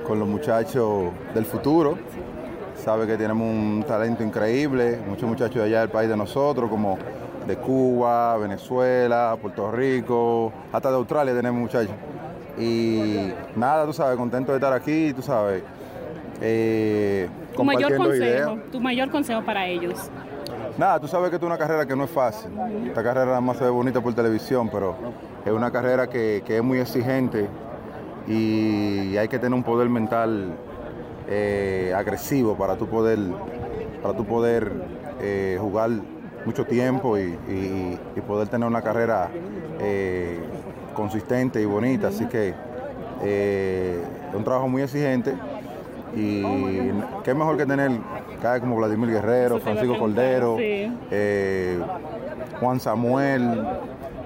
con los muchachos del futuro. Sabes que tenemos un talento increíble, muchos muchachos de allá del país de nosotros, como de Cuba, Venezuela, Puerto Rico, hasta de Australia tenemos muchachos. Y nada, tú sabes, contento de estar aquí, tú sabes, eh, Tu mayor ideas. consejo, tu mayor consejo para ellos. Nada, tú sabes que es una carrera que no es fácil. Esta carrera nada más se ve bonita por televisión, pero es una carrera que, que es muy exigente y hay que tener un poder mental eh, agresivo para tú poder, para tú poder eh, jugar mucho tiempo y, y- y poder tener una carrera eh, consistente y bonita. Así que es un trabajo muy exigente y qué mejor que tener cada como Vladimir Guerrero, Francisco Cordero, Juan Samuel,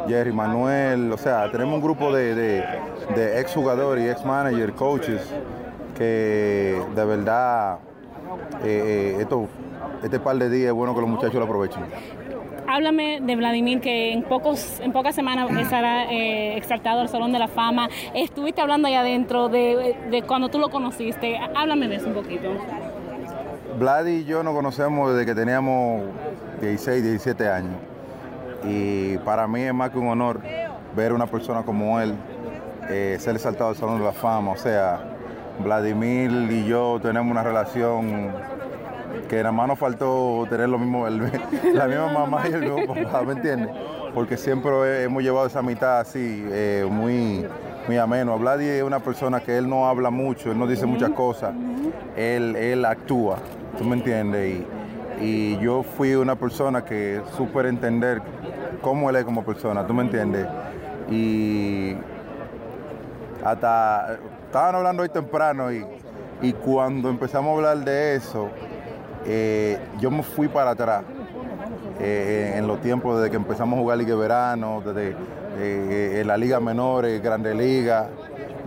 Jerry Manuel, o sea, tenemos un grupo de, de, de ex jugadores y ex managers, coaches, que de verdad eh, eh, esto, este par de días es bueno que los muchachos lo aprovechen. Háblame de Vladimir, que en, pocos, en pocas semanas estará eh, exaltado al Salón de la Fama. Estuviste hablando allá adentro de, de cuando tú lo conociste. Háblame de eso un poquito. Vlad y yo nos conocemos desde que teníamos 16, 17 años. Y para mí es más que un honor ver una persona como él eh, ser exaltado al Salón de la Fama. O sea, Vladimir y yo tenemos una relación que nada más nos faltó tener lo mismo, el- la misma mamá y el mismo papá, ¿me entiendes? Porque siempre hemos llevado esa mitad así, eh, muy, muy ameno. Vladi es una persona que él no habla mucho, él no dice muchas cosas, él, él actúa, ¿tú me entiendes? Y, y yo fui una persona que supe entender cómo él es como persona, ¿tú me entiendes? Y hasta estaban hablando hoy temprano y, y cuando empezamos a hablar de eso, eh, yo me fui para atrás eh, en los tiempos desde que empezamos a jugar Liga de Verano, desde eh, en la Liga Menores, Grande Liga.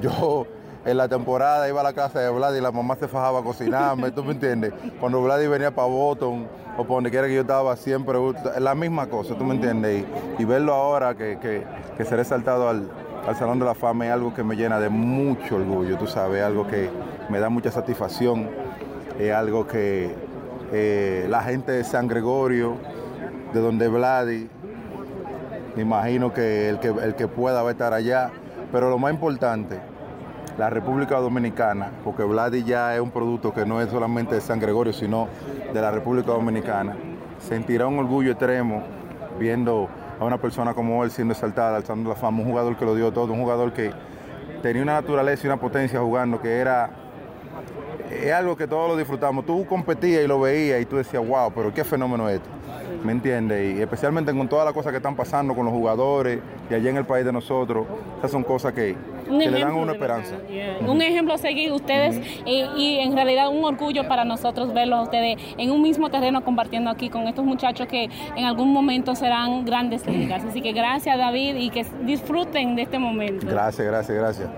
Yo en la temporada iba a la casa de Vlad y la mamá se fajaba a cocinarme, ¿tú me entiendes? Cuando Vlad venía para Boston o para donde quiera que yo estaba, siempre la misma cosa, ¿tú me entiendes? Y, y verlo ahora que, que, que ser exaltado al, al Salón de la Fama es algo que me llena de mucho orgullo, tú sabes, algo que me da mucha satisfacción, es algo que eh, la gente de San Gregorio, de donde Vladi, imagino que el que, el que pueda va a estar allá, pero lo más importante, la República Dominicana, porque Vladi ya es un producto que no es solamente de San Gregorio, sino de la República Dominicana, sentirá un orgullo extremo viendo a una persona como él siendo exaltada, alzando la fama, un jugador que lo dio todo, un jugador que tenía una naturaleza y una potencia jugando que era es algo que todos lo disfrutamos. Tú competías y lo veías y tú decías, wow, pero qué fenómeno es esto. ¿Me entiendes? Y especialmente con todas las cosas que están pasando con los jugadores y allá en el país de nosotros, esas son cosas que, le dan una esperanza. Un ejemplo a seguir ustedes y, y en realidad un orgullo para nosotros verlos a ustedes en un mismo terreno compartiendo aquí con estos muchachos que en algún momento serán grandes ligas. Así que gracias David y que disfruten de este momento. Gracias, gracias, gracias.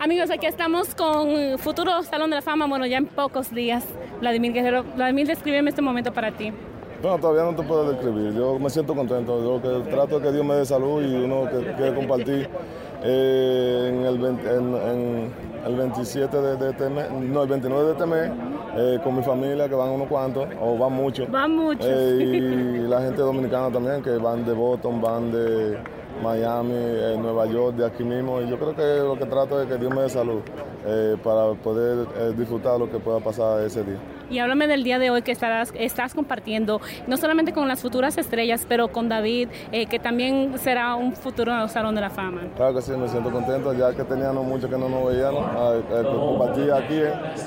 Amigos, aquí estamos con futuro Salón de la Fama, bueno, ya en pocos días. Vladimir Guerrero, Vladimir, descríbeme este momento para ti. Bueno, todavía no te puedo describir. Yo me siento contento. Yo que trato de que Dios me dé salud y uno que quiere compartir eh, en, el 20 en- en el 27 de, de este mes, no, el 29 de este mes, eh, con mi familia, que van unos cuantos, o van muchos. Van muchos. Eh, y la gente dominicana también, que van de Boston, van de Miami, Nueva York, de aquí mismo. Y yo creo que lo que trato es que Dios me dé salud para poder disfrutar lo que pueda pasar ese día. Y háblame del día de hoy que estarás, estás compartiendo, no solamente con las futuras estrellas, pero con David, eh, que también será un futuro Salón de la Fama. Claro que sí, me siento contento, ya que teníamos mucho que no nos veíamos. compartí aquí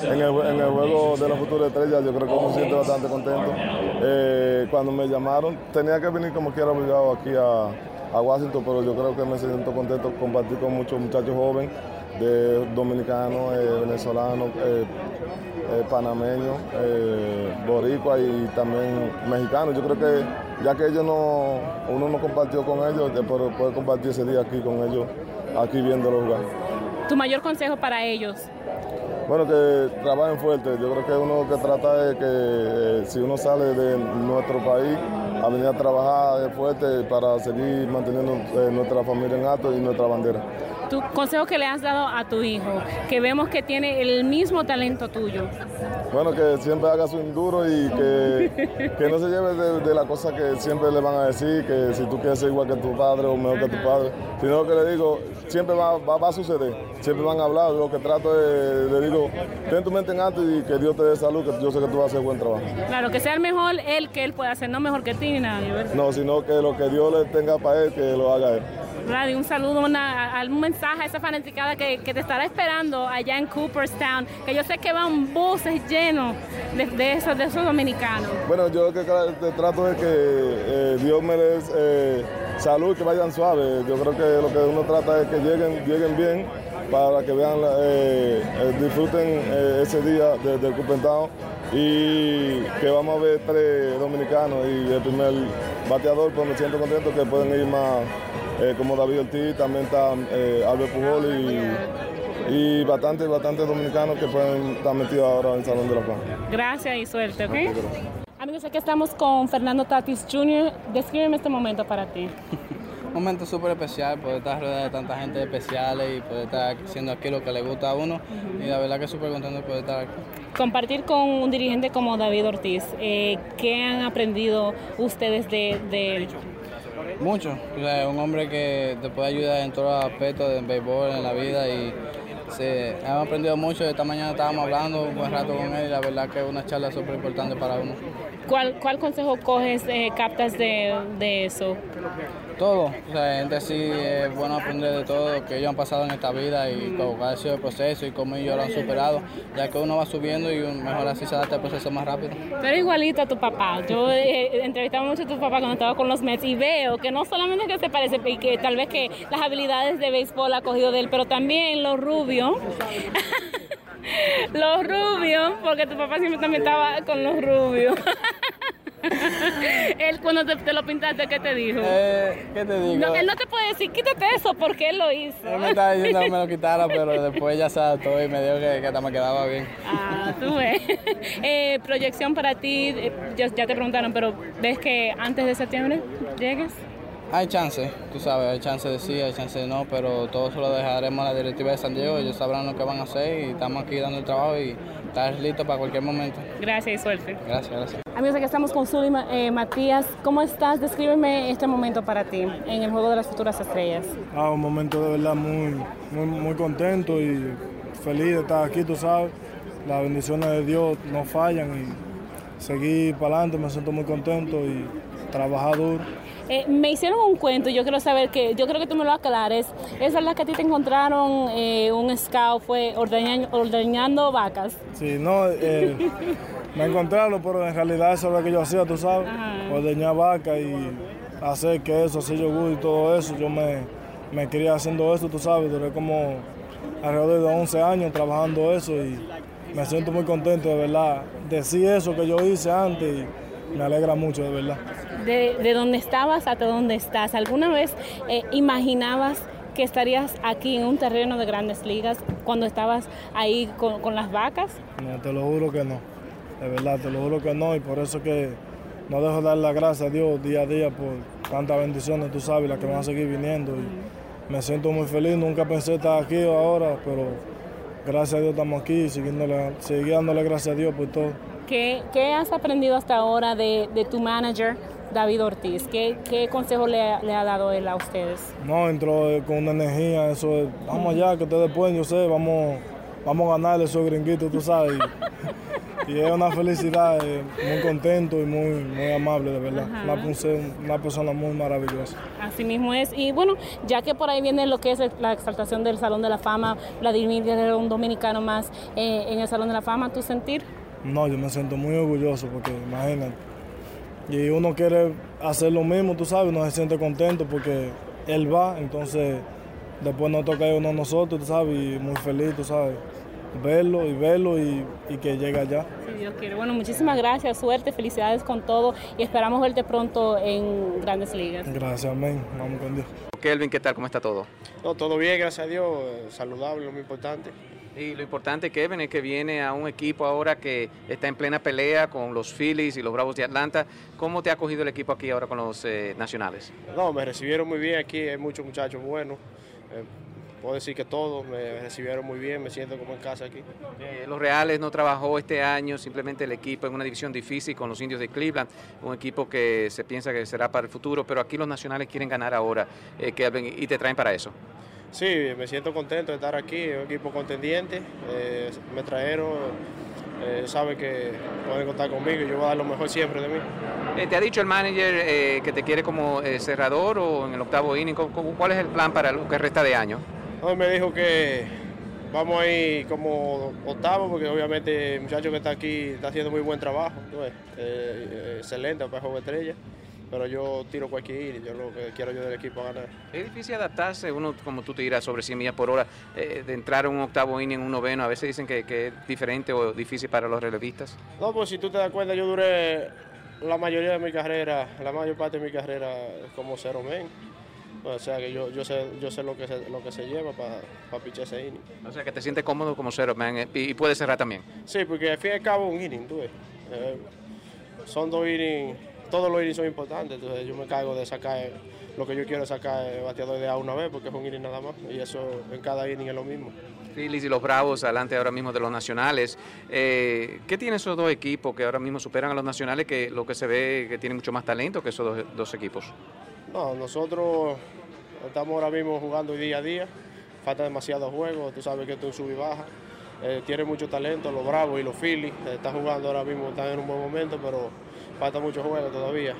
en, el, juego de la futura estrella, yo creo que me siento bastante contento. Eh, cuando me llamaron, tenía que venir como quiera obligado aquí a, a Washington, pero yo creo que me siento contento compartir con muchos muchachos jóvenes, de dominicanos, eh, venezolanos, eh, eh, panameños, boricuas y también mexicanos. Yo creo que ya que ellos no, uno no compartió con ellos, pero puede compartir ese día aquí con ellos, aquí viéndolos jugar. Tu mayor consejo para ellos. Bueno, que trabajen fuerte. Yo creo que uno que trata es que si uno sale de nuestro país a venir a trabajar fuerte para seguir manteniendo nuestra familia en alto y nuestra bandera. Tu consejo que le has dado a tu hijo, que vemos que tiene el mismo talento tuyo. Bueno, que siempre haga su duro y que, que no se lleve de, de la cosa que siempre le van a decir, que si tú quieres ser igual que tu padre o mejor que tu padre, sino que le digo, siempre va, va- va a suceder, siempre van a hablar, lo que trato es, le digo, ten tu mente en alto y que Dios te dé salud, que yo sé que tú vas a hacer buen trabajo. Claro, que sea el mejor él que él pueda hacer, no mejor que ti ni nadie, ¿verdad? No, sino que lo que Dios le tenga para él, que lo haga él. Radio, un saludo, una, algún mensaje a esa fanaticada que, que te estará esperando allá en Cooperstown, que yo sé que van buses llenos de, de esos, de esos dominicanos. Bueno, yo lo que te trato es que eh, Dios me dé eh, salud, que vayan suaves. Yo creo que lo que uno trata es que lleguen, lleguen bien para que vean, eh, eh, disfruten ese día de- del Cooperstown y que vamos a ver tres dominicanos y el primer bateador, pues me siento contento que pueden ir más eh, como David Ortiz, también está eh, Albert Pujol y, y bastante, bastante dominicanos que pueden estar metidos ahora en el Salón de la Fama. Gracias y suerte, ¿ok? Amigos, aquí estamos con Fernando Tatis Jr. Descríbeme este momento para ti. Un momento súper especial, poder estar rodeado de tanta gente especial y poder estar haciendo aquí lo que le gusta a uno. Y la verdad que súper contento de poder estar aquí. Compartir con un dirigente como David Ortiz, eh, ¿qué han aprendido ustedes de, de él? Mucho. O sea, un hombre que te puede ayudar en todos los aspectos del béisbol, en la vida y se, hemos aprendido mucho. Esta mañana estábamos hablando un buen rato con él y la verdad que es una charla súper importante para uno. ¿Cuál, cuál consejo coges, eh, captas de, de eso? Todo, o sea, gente así es bueno aprender de todo lo que ellos han pasado en esta vida y cómo ha sido el proceso y cómo ellos lo han superado, ya que uno va subiendo y mejor así se adapta al proceso más rápido. Eres igualito a tu papá. Yo eh, entrevistaba mucho a tu papá cuando estaba con los Mets y veo que no solamente que se parece y que tal vez que las habilidades de béisbol ha cogido de él, pero también los rubios. los rubios, porque tu papá siempre también estaba con los rubios. él cuando te, te lo pintaste, ¿qué te dijo? Eh, ¿Qué te digo? No, él no te puede decir, quítate eso, porque él lo hizo. Él me estaba diciendo que me lo quitara, pero después ya se adaptó y me dijo que, que hasta me quedaba bien. Ah, tú ves. Eh, proyección para ti, eh, ya, ya te preguntaron, pero ¿ves que antes de septiembre llegues? Hay chance, tú sabes, hay chance de sí, hay chance de no, pero todo eso lo dejaremos a la directiva de San Diego, ellos sabrán lo que van a hacer y estamos aquí dando el trabajo y estar listos para cualquier momento. Gracias y suerte. Gracias, gracias. Amigos, aquí estamos con Zuli eh, Matías. ¿Cómo estás? Descríbeme este momento para ti en el Juego de las Futuras Estrellas. Ah, un momento de verdad muy, muy, muy contento y feliz de estar aquí, tú sabes. Las bendiciones de Dios no fallan y seguir para adelante, me siento muy contento y trabajar duro. Eh, me hicieron un cuento y yo quiero saber que, yo creo que tú me lo aclares. ¿Es verdad que a ti te encontraron eh, un scout, fue ordeñando, ordeñando vacas? Sí, no, eh, me encontraron, pero en realidad eso es lo que yo hacía, tú sabes. Ordeñar vaca y hacer queso, hacer yogur y todo eso. Yo me, me crié haciendo eso, tú sabes. Duré como alrededor de 11 años trabajando eso y me siento muy contento, de verdad. Decir eso que yo hice antes y me alegra mucho, de verdad. De, de dónde estabas hasta dónde estás. ¿Alguna vez eh, imaginabas que estarías aquí en un terreno de grandes ligas cuando estabas ahí con, con las vacas? No, te lo juro que no. De verdad, te lo juro que no. Y por eso que no dejo de dar las gracias a Dios día a día por tantas bendiciones, tú sabes, las que van a seguir viniendo. Y me siento muy feliz. Nunca pensé estar aquí ahora, pero gracias a Dios estamos aquí y siguiéndole, seguir dándole gracias a Dios por todo. ¿Qué, qué has aprendido hasta ahora de, de tu manager, David Ortiz? ¿Qué, qué consejo le, le ha dado él a ustedes? No, entró eh, con una energía, eso es, vamos allá, que ustedes pueden, yo sé, vamos, vamos a ganarle esos gringuitos, tú sabes. Y, es una felicidad, eh, muy contento y muy, muy amable, de verdad. Una persona muy maravillosa. Así mismo es. Y bueno, ya que por ahí viene lo que es la exaltación del Salón de la Fama, Vladimir Guerrero, un dominicano más eh, en el Salón de la Fama, ¿tu sentir? No, yo me siento muy orgulloso porque imagínate. Y uno quiere hacer lo mismo, tú sabes, uno se siente contento porque él va, entonces después nos toca a uno a nosotros, tú sabes, y muy feliz, tú sabes, verlo y verlo y, y que llegue allá. Si Dios quiere. Bueno, muchísimas gracias, suerte, felicidades con todo y esperamos verte pronto en Grandes Ligas. Gracias, amén. Vamos con Dios. Kelvin, ¿qué tal? ¿Cómo está todo? No, todo bien, gracias a Dios, eh, saludable, lo más importante. Y lo importante, Kevin, es que viene a un equipo ahora que está en plena pelea con los Phillies y los Bravos de Atlanta. ¿Cómo te ha cogido el equipo aquí ahora con los eh, nacionales? No, me recibieron muy bien aquí, hay muchos muchachos buenos. Eh, puedo decir que todos me recibieron muy bien, me siento como en casa aquí. Eh, los Reales no trabajó este año, simplemente el equipo en una división difícil con los indios de Cleveland, un equipo que se piensa que será para el futuro, pero aquí los nacionales quieren ganar ahora, eh, y te traen para eso. Sí, me siento contento de estar aquí, es un equipo contendiente, eh, me trajeron, eh, saben que pueden contar conmigo y yo voy a dar lo mejor siempre de mí. Eh, ¿Te ha dicho el manager eh, que te quiere como cerrador o en el octavo inning? ¿Cómo- cómo- ¿Cuál es el plan para lo que resta de año? Me dijo que vamos a ir como octavo, porque obviamente el muchacho que está aquí está haciendo muy buen trabajo, excelente para juego estrella, pero yo tiro cualquier inning, yo lo que quiero yo del equipo a ganar. Es difícil adaptarse, uno como tú tiras sobre 100 millas por hora, eh, de entrar a un octavo inning, un noveno, a veces dicen que, que es diferente o difícil para los relevistas. No, pues si tú te das cuenta, yo duré la mayoría de mi carrera, la mayor parte de mi carrera como cero men. O sea que yo, yo sé, yo sé lo que se, lo que se lleva para para pichar ese inning. O sea que te sientes cómodo como cero man eh, y, y puedes cerrar también. Sí, porque al fin y al cabo un inning, tú ves. Eh, son dos innings, todos los innings son importantes, entonces yo me cargo de sacar lo que yo quiero sacar el bateador de A una vez, porque es un inning nada más, y eso en cada inning es lo mismo. Phillies y los Bravos, adelante ahora mismo de los nacionales. Eh, ¿Qué tienen esos dos equipos que ahora mismo superan a los nacionales, que lo que se ve que tienen mucho más talento que esos dos, dos equipos? No, nosotros estamos ahora mismo jugando día a día. Falta demasiados juegos, tú sabes que esto es sub y baja. Eh, tiene mucho talento, los Bravos y los Phillies. eh, están jugando ahora mismo, están en un buen momento, pero falta mucho juego todavía.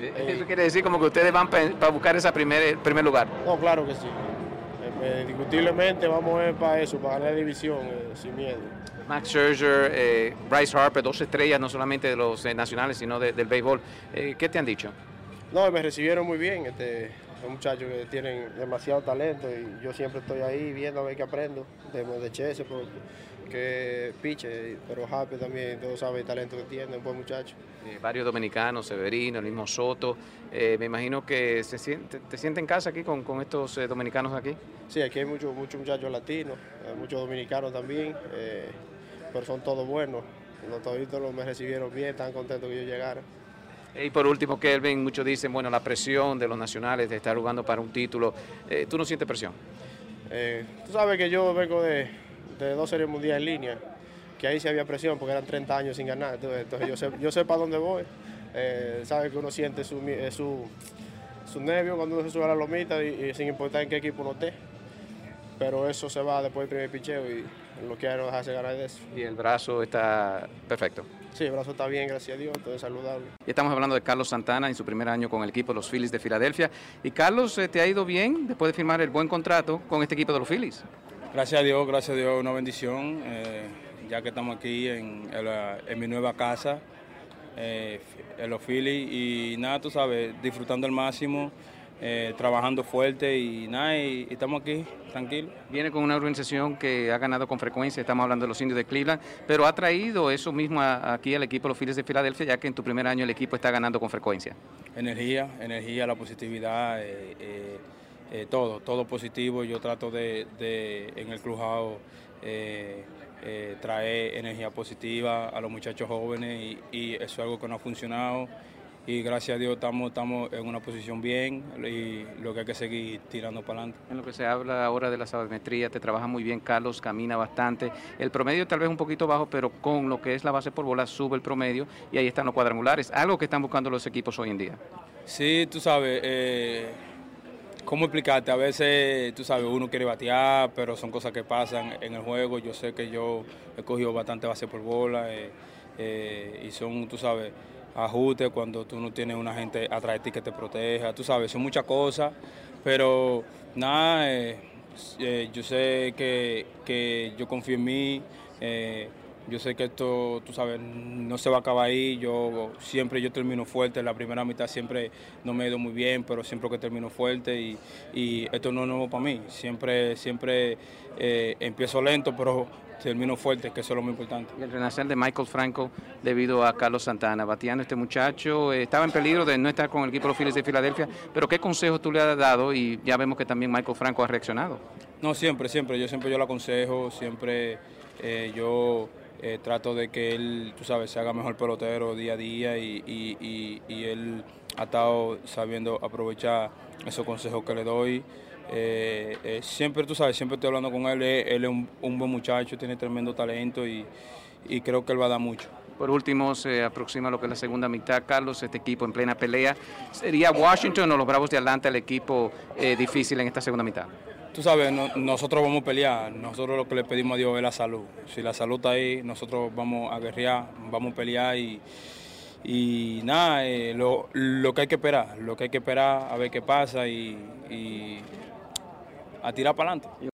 Eso quiere decir como que ustedes van para buscar ese primer, primer lugar. No, claro que sí. Eh, eh, indiscutiblemente vamos a ir para eso, para ganar la división, eh, sin miedo. Max Scherzer, eh, Bryce Harper, dos estrellas no solamente de los eh, nacionales, sino de- del béisbol. Eh, ¿Qué te han dicho? No, me recibieron muy bien. Este, son muchachos que tienen demasiado talento y yo siempre estoy ahí viendo a ver qué aprendo. De, de Chese, que piche, pero Harper también, todos saben el talento que tiene, un buen muchacho. Eh, varios dominicanos, Severino, el mismo Soto. Eh, me imagino que se siente, te sientes en casa aquí con, con estos eh, dominicanos aquí. Sí, aquí hay muchos muchos muchachos latinos, muchos dominicanos también, pero son todos buenos. Los toditos me recibieron bien, están contentos que yo llegara. Y por último, Kelvin, muchos dicen, bueno, la presión de los nacionales de estar jugando para un título. ¿Tú no sientes presión? Tú sabes que yo vengo de, de dos series mundiales en línea, que ahí sí había presión porque eran 30 años sin ganar. Entonces, yo sé, yo sé para dónde voy. Eh, sabe que uno siente su, eh, su, su nervio cuando uno se sube a la lomita y, y sin importar en qué equipo uno esté. Pero eso se va después del primer picheo y lo que hay no dejarse ganar de eso. Y el brazo está perfecto. Sí, el brazo está bien, gracias a Dios, entonces saludable. Y estamos hablando de Carlos Santana en su primer año con el equipo de los Phillies de Filadelfia. Y Carlos, eh, ¿te ha ido bien después de firmar el buen contrato con este equipo de los Phillies? Gracias a Dios, gracias a Dios, una bendición, eh, ya que estamos aquí en, en la- en mi nueva casa, eh, en los Phillies, y nada, tú sabes, disfrutando al máximo, eh, trabajando fuerte y nada, y, y estamos aquí, tranquilos. Viene con una organización que ha ganado con frecuencia, estamos hablando de los indios de Cleveland, pero ha traído eso mismo a- aquí al equipo de los Phillies de Filadelfia, ya que en tu primer año el equipo está ganando con frecuencia. Energía, energía, la positividad, eh, todo, todo positivo. Yo trato de, de, en el clubhouse eh, eh, traer energía positiva a los muchachos jóvenes y, y eso es algo que no ha funcionado. Y gracias a Dios estamos, estamos en una posición bien y lo que hay que seguir tirando para adelante. En lo que se habla ahora de la sabermetría, te trabaja muy bien Carlos, camina bastante. El promedio tal vez un poquito bajo, pero con lo que es la base por bola sube el promedio y ahí están los cuadrangulares, algo que están buscando los equipos hoy en día. Sí, tú sabes, eh, ¿cómo explicarte? A veces, tú sabes, uno quiere batear, pero son cosas que pasan en el juego. Yo sé que yo he cogido bastante base por bola eh, eh, y son, tú sabes, ajustes cuando tú no tienes una gente atrás de ti que te proteja. Tú sabes, son muchas cosas, pero nada, eh, yo sé que, que yo confío en mí. Yo sé que esto, tú sabes, no se va a acabar ahí. Yo siempre yo termino fuerte. La primera mitad siempre no me ha ido muy bien, pero siempre que termino fuerte y, y esto no es nuevo para mí. Siempre, siempre eh, empiezo lento, pero termino fuerte, que eso es lo más importante. El renacer de Michael Franco debido a Carlos Santana. Bateando este muchacho, eh, estaba en peligro de no estar con el equipo de los Phillies de Filadelfia, pero ¿qué consejos tú le has dado? Y ya vemos que también Michael Franco ha reaccionado. No, siempre, siempre. Yo siempre yo lo aconsejo, siempre eh, yo eh, trato de que él, tú sabes, se haga mejor pelotero día a día y, él ha estado sabiendo aprovechar esos consejos que le doy. Eh, eh, siempre, tú sabes, siempre estoy hablando con él. Él, es un, buen muchacho, tiene tremendo talento y, creo que él va a dar mucho. Por último, se aproxima lo que es la segunda mitad, Carlos, este equipo en plena pelea. ¿Sería Washington o los Bravos de Atlanta el equipo difícil en esta segunda mitad? Tú sabes, no- nosotros vamos a pelear, nosotros lo que le pedimos a Dios es la salud. Si la salud está ahí, nosotros vamos a guerrear, vamos a pelear y, nada, eh, lo, que hay que esperar, lo que hay que esperar a ver qué pasa y a tirar para adelante.